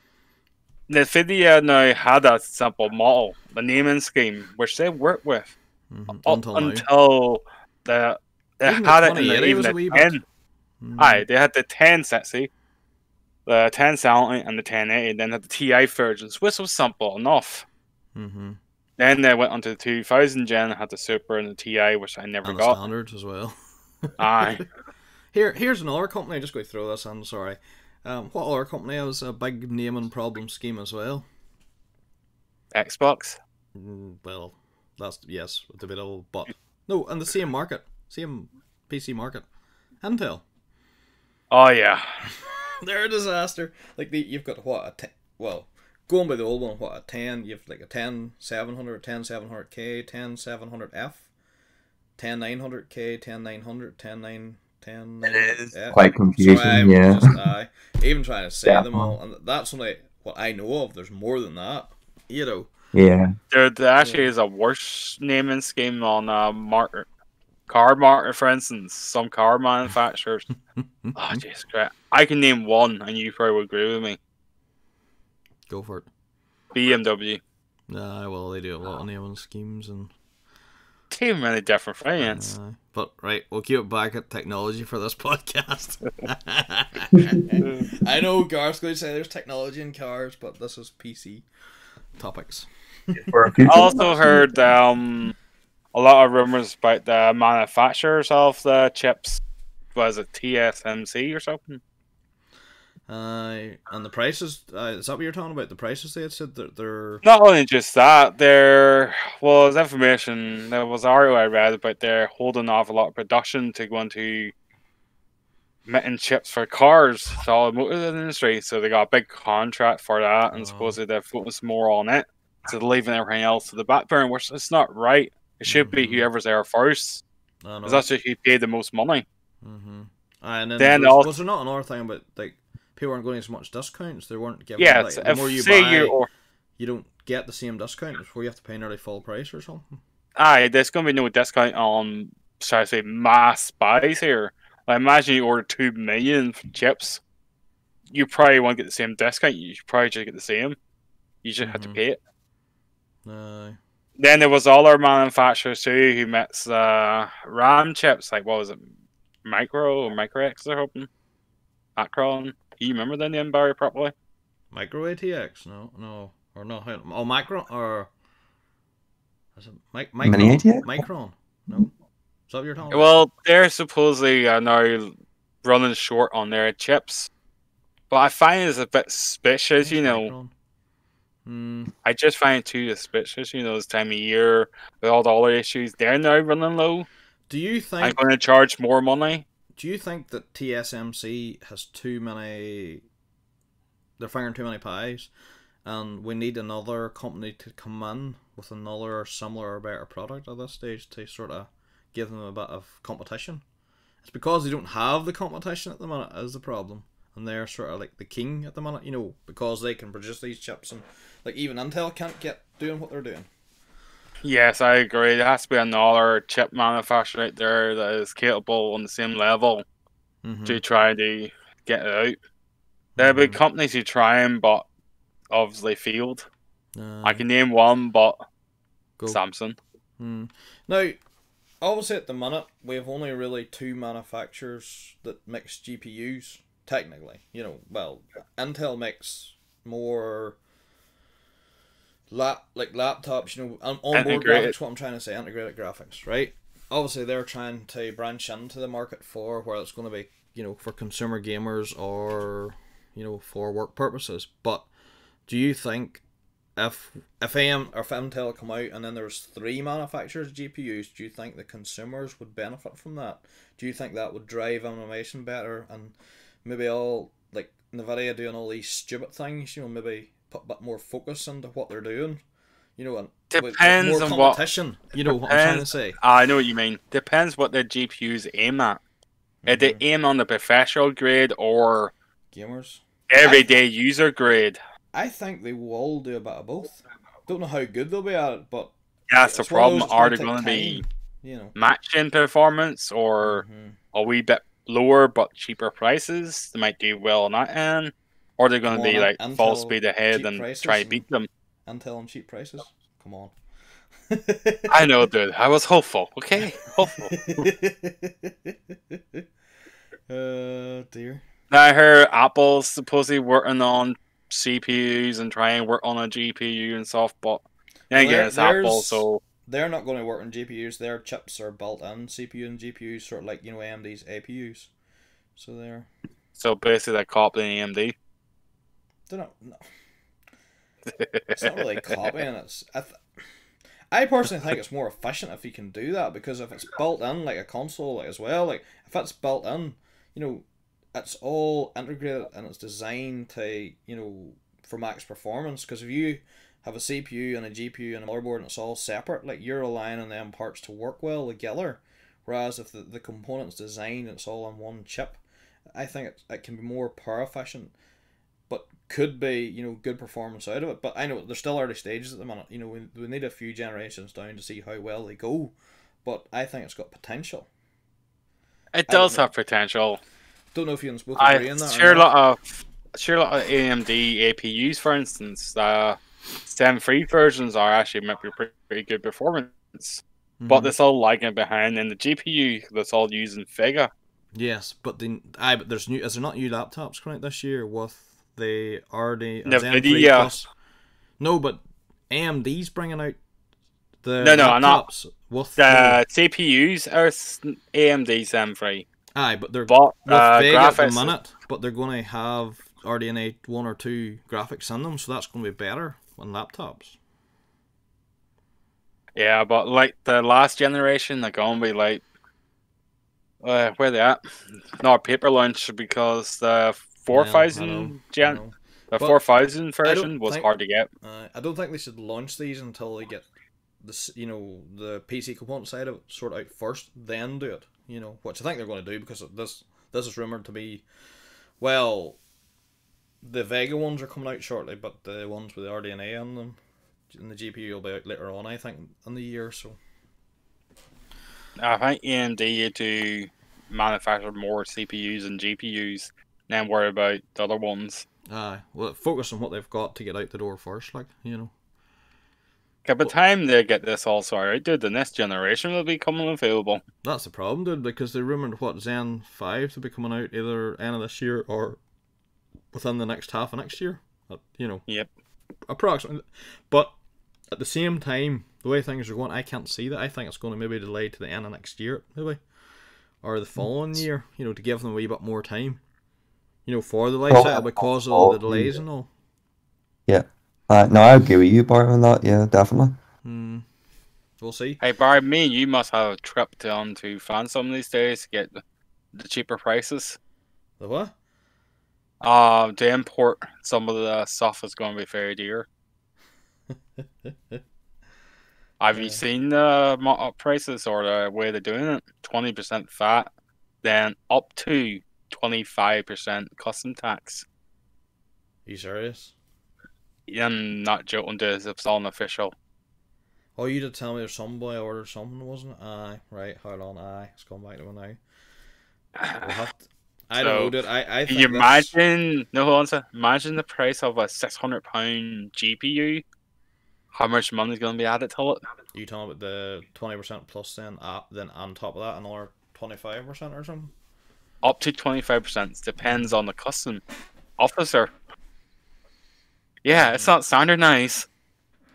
Nvidia now had a simple model, the naming scheme, which they worked with Mhm. up Until until the they Even the had it in the, 2080 even the bit. 10. Mhm. Aye, they had the 10 sixty, the 1070 and the 1080, then had the TI versions, which was simple enough. Mhm. Then they went on to the 2000 gen, had the Super and the TI, which I never And got. standards as well. Aye. Here, here's another company. i Just going to throw this in. Sorry. Um, what other company has a big naming problem scheme as well? Xbox. Mm, Well, that's yes, debatable, but no, and the same market, same PC market, Intel. Oh, yeah. They're a disaster. Like the, you've got what a ten, well, going by the old one, what a ten. You've like a 10 700, 10 700K, 10 700F, 10 900K, 10 900, 10 9, 10 It is yeah. quite confusing. I'm yeah, just aye, even trying to say Yeah. them all, and that's only what I know of. There's more than that, you know. yeah. There, there actually is a worse naming scheme on uh, market, car market, for instance. Some car manufacturers. oh, jeez, great. I can name one, and you probably would agree with me. Go for it. BMW. Nah, well, they do a lot of naming schemes and. Too many different variants. Aye. but right, we'll keep it back at technology for this podcast. I know Garth's going to say there's technology in cars, but this is PC topics. For a future- I also heard um, a lot of rumors about the manufacturers of the chips. Was it TSMC or something? Uh, and the prices, uh, is that what you're talking about? The prices they had said that they're. Not only just that, there was information. There was an article I read about they're holding off a lot of production to go into making chips for cars, the automotive industry. So they got a big contract for that, and Oh. supposedly they're focusing more on it, so they're leaving everything else to the back burner, which is not right. It should be Mhm. whoever's there first, I know. because that's just who paid the most money. Mm-hmm. and then, Then was, also- was there not another thing about like people weren't getting as much discounts? They weren't giving. Yeah, like, the more you buy, you or you don't get the same discount before you have to pay nearly full price or something. aye, there's gonna be no discount on, shall I say, mass buys here. Like, imagine you order two million chips, you probably won't get the same discount. You should probably just get the same. You just have to Mhm. pay it. Uh, Then there was all our manufacturers too who makes uh, RAM chips, like what was it, Micro or Microx or something, Acron. Do you remember the name Barry properly? micro ATX? No, no, or no? Oh, macro or Is it mic- Micron? Mini ATX? Micron? No. Is that what you're talking about? Well, they're supposedly uh, now running short on their chips, but I find it's a bit suspicious. You know, Micron. Hmm. I just find it too suspicious. You know, this time of year with all the other issues, they're now running low. Do you think I'm going to charge more money. Do you think that TSMC has too many? They're firing too many pies, and we need another company to come in with another similar or better product at this stage to sort of give them a bit of competition. It's because they don't have the competition at the minute is the problem, and they're sort of like the king at the minute. You know, because they can produce these chips, and like even Intel can't get doing what they're doing. Yes, I agree. There has to be another chip manufacturer out there that is capable on the same level Mm-hmm. to try to get it out. There have been Mhm. companies who try 'em, but obviously failed. Uh, I can name one, but go. Samsung. Hmm. Now, obviously, at the minute, we have only really two manufacturers that makes GPUs. Technically, you know, well, Intel makes more lap like laptops. You know, on- onboard Integrated. graphics. What I'm trying to say, integrated graphics, right? Obviously, they're trying to branch into the market for where it's going to be, you know, for consumer gamers or you know for work purposes. But do you think if if AM or if Intel come out and then there's three manufacturers GPUs, do you think the consumers would benefit from that? Do you think that would drive innovation better and maybe all like Nvidia doing all these stupid things, you know, maybe put a bit more focus into what they're doing, you know, and with- with Depends more on what- You know what I'm trying to say. I know what you mean. Depends what the GPUs aim at. If they aim on the professional grade or Gamers. everyday user grade, I think they will do a bit of both. Don't know how good they'll be at it, but that's the problem. Are they going to be you know. matching performance or Mhm. a wee bit lower but cheaper prices? They might do well on that end. Or they're going to be like full speed ahead and try to and- beat them. Intel on cheap prices. Come on. I know, dude. I was hopeful. Okay, hopeful. uh dear. Now I heard Apple's supposedly working on CPUs and trying to work on a GPU and stuff, but yeah, Well, it's Apple, so They're not going to work on GPUs. Their chips are built in CPU and GPUs, sort of like you know AMD's APUs. So they're so basically they're copying AMD. They're not. No, it's not really copying. It's I, th- I personally think it's more efficient if you can do that because if it's built in like a console like, as well, like if it's built in, you know, it's all integrated and it's designed to you know for max performance. Because if you have a CPU and a GPU and a motherboard and it's all separate, like you're relying on them parts to work well together. Whereas if the, the component's designed and it's all on one chip, I think it, it can be more power efficient could be you know good performance out of it. But I know they're still early stages at the minute. You know we, we need a few generations down to see how well they go. But I think it's got potential. It I does know. have potential. Don't know if you can both I agree on that. share a lot of share a lot of AMD APUs, for instance. Uh, Zen three versions are actually might be pretty, good performance, but Mhm. it's all lagging behind in the GPU that's all using Vega. yes, but the I but there's new. Is there not new laptops coming out this year with the RD uh, Zen 3 NVIDIA. plus? No, but AMD's bringing out the No, no, not- with The CPUs are s- AMD Zen three, aye, but they're but with uh, Vega at the minute, but they're going to have RDNA one or two graphics in them, so that's going to be better on laptops. Yeah, but like the last generation, they're gonna be like, uh, where they at? Not a paper launch because the four thousand gen, the four thousand version was think- hard to get. Uh, I don't think they should launch these until they get this, you know, the PC component side of it sort out first, then do it. You know, which I think they're going to do because this this is rumored to be, well, the Vega ones are coming out shortly, but the ones with the RDNA on them and the GPU will be out later on. I think in the year. So I think AMD to manufacture more CPUs and GPUs, then worry about the other ones. aye, well, focus on what they've got to get out the door first. Like you know, 'Cause by the time they get this all sorted out, dude, the next generation will be coming available. that's the problem, dude. Because they're rumored what Zen five to be coming out either end of this year or within the next half of next year. Uh, You know. Yep. approximately. But at the same time, the way things are going, I can't see that. I think it's going to maybe delay to the end of next year, maybe, or the following year. You know, to give them a wee bit more time. You know, for the life Well, cycle because of all the delays and all. Yeah. Uh, no, I agree with you, Bart, on that. Yeah, definitely. Hmm. We'll see. Hey, Barry, me and you must have a trip down to France some of these days to get the, the cheaper prices. The what? Uh, to import some of the stuff is going to be very dear. Have Yeah. you seen the uh, prices or the way they're doing it? 20% fat, then up to 25% custom tax. you serious? I'm not joking, this it's all official. Oh, you did tell me there's some boy ordered something, wasn't it? Aye, right. Hold on. Aye, it's going back to it now. We'll to- I don't know, So, dude. I, I think you imagine? No, hold on. Imagine the price of a six hundred pound GPU. How much money's going to be added to it? You talking about the twenty percent plus then uh, then on top of that another twenty five percent or something? Up to twenty five percent depends on the custom officer. Yeah, it's not standardized.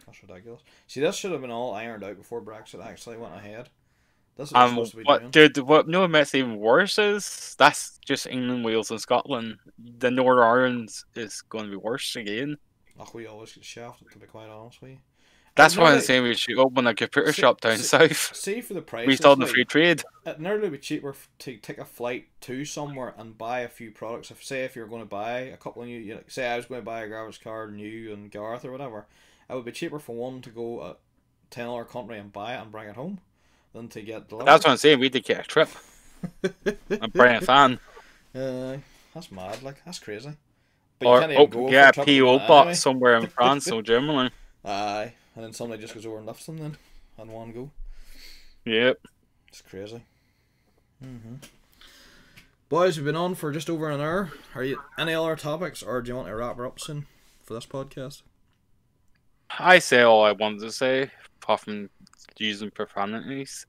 That's ridiculous. See, this should have been all ironed out before Brexit actually went ahead. This is Um, supposed to be what, doing. dude? What? No, what makes even worse is that's just England, Wales, and Scotland. The Northern Ireland is going to be worse again. Like we always get shafted to be quite honest with you. That's why I'm saying we should open a computer See- shop down see- south. See for the price. We still the free trade. It nearly be cheaper to take a flight to somewhere and buy a few products. If say if you're going to buy a couple of new, you know, say I was going to buy a garbage card new and Garth or whatever, it would be cheaper for one to go uh, to another country and buy it and bring it home than to get delivered. That's what I'm saying. We did get a trip. I'm bringing a fan. Uh, that's mad. Like that's crazy. But Or you can't even oh, yeah, for a trip at the PO box anyway. somewhere in France or Germany. Aye, and then somebody just goes over and lifts them then, on one go. Yep. It's crazy. hmm Boys, we've been on for just over an hour. Are you any other topics, or do you want to wrap her up soon for this podcast? I say all I wanted to say, apart from using profanities.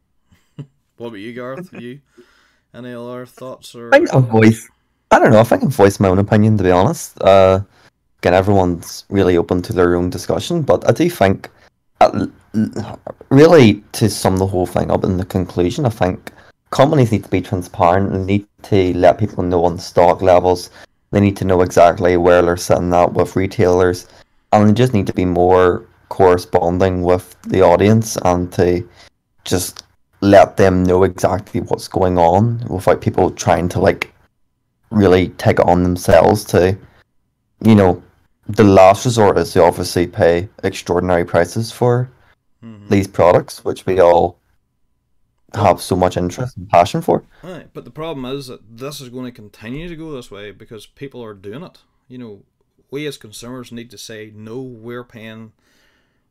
What about you, Garth? you any other thoughts or? I think I'll voice. I don't know if I can voice my own opinion. To be honest, uh, again, everyone's really open to their own discussion, but I do think, uh, really, to sum the whole thing up in the conclusion, I think companies need to be transparent and need to let people know on stock levels. They need to know exactly where they're sitting at with retailers, and they just need to be more corresponding with the audience and to just let them know exactly what's going on without people trying to like really take it on themselves to you know the last resort is to obviously pay extraordinary prices for Mhm. these products which we all have so much interest and passion for Aye, but the problem is that this is going to continue to go this way because people are doing it. You know, we as consumers need to say no. We're paying.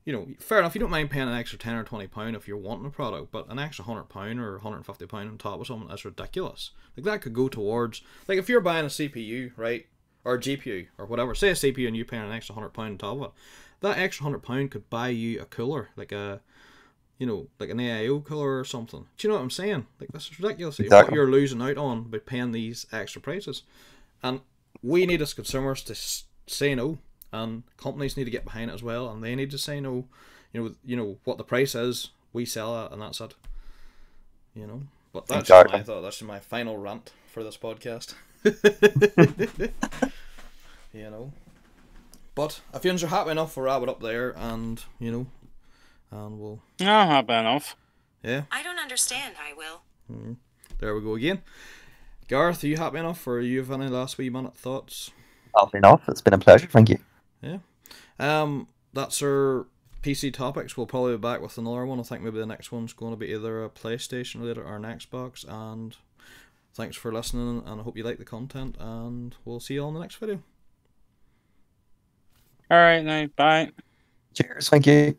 You know, fair enough. You don't mind paying an extra ten or twenty pound if you're wanting a product, but an extra hundred pound or hundred and fifty pound on top of something that's ridiculous. Like that could go towards like if you're buying a CPU, right, or GPU or whatever. Say a CPU and you're paying an extra hundred pound on top of it. That extra hundred pound could buy you a cooler, like a you know, like an AIO cooler or something. Do you know what I'm saying? Like this is ridiculous. What you're losing out on by paying these extra prices, and we need as consumers to say no, and companies need to get behind it as well, and they need to say no. You know, you know what the price is, we sell it, and that's it. You know, but that's Exactly. my thought. That's my final rant for this podcast. you know, but if you're happy enough, we'll wrap it up there, and you know, and we'll No, not bad enough. yeah. I don't understand, I will. There we go again. Garth, are you happy enough, or you have any last wee minute thoughts? happy enough it's been a pleasure thank you Yeah. Um, that's our PC topics. We'll probably be back with another one. I think maybe the next one's going to be either a PlayStation related or an Xbox. And thanks for listening, and I hope you like the content. And we'll see you all in the next video. All right, now, bye. cheers thank you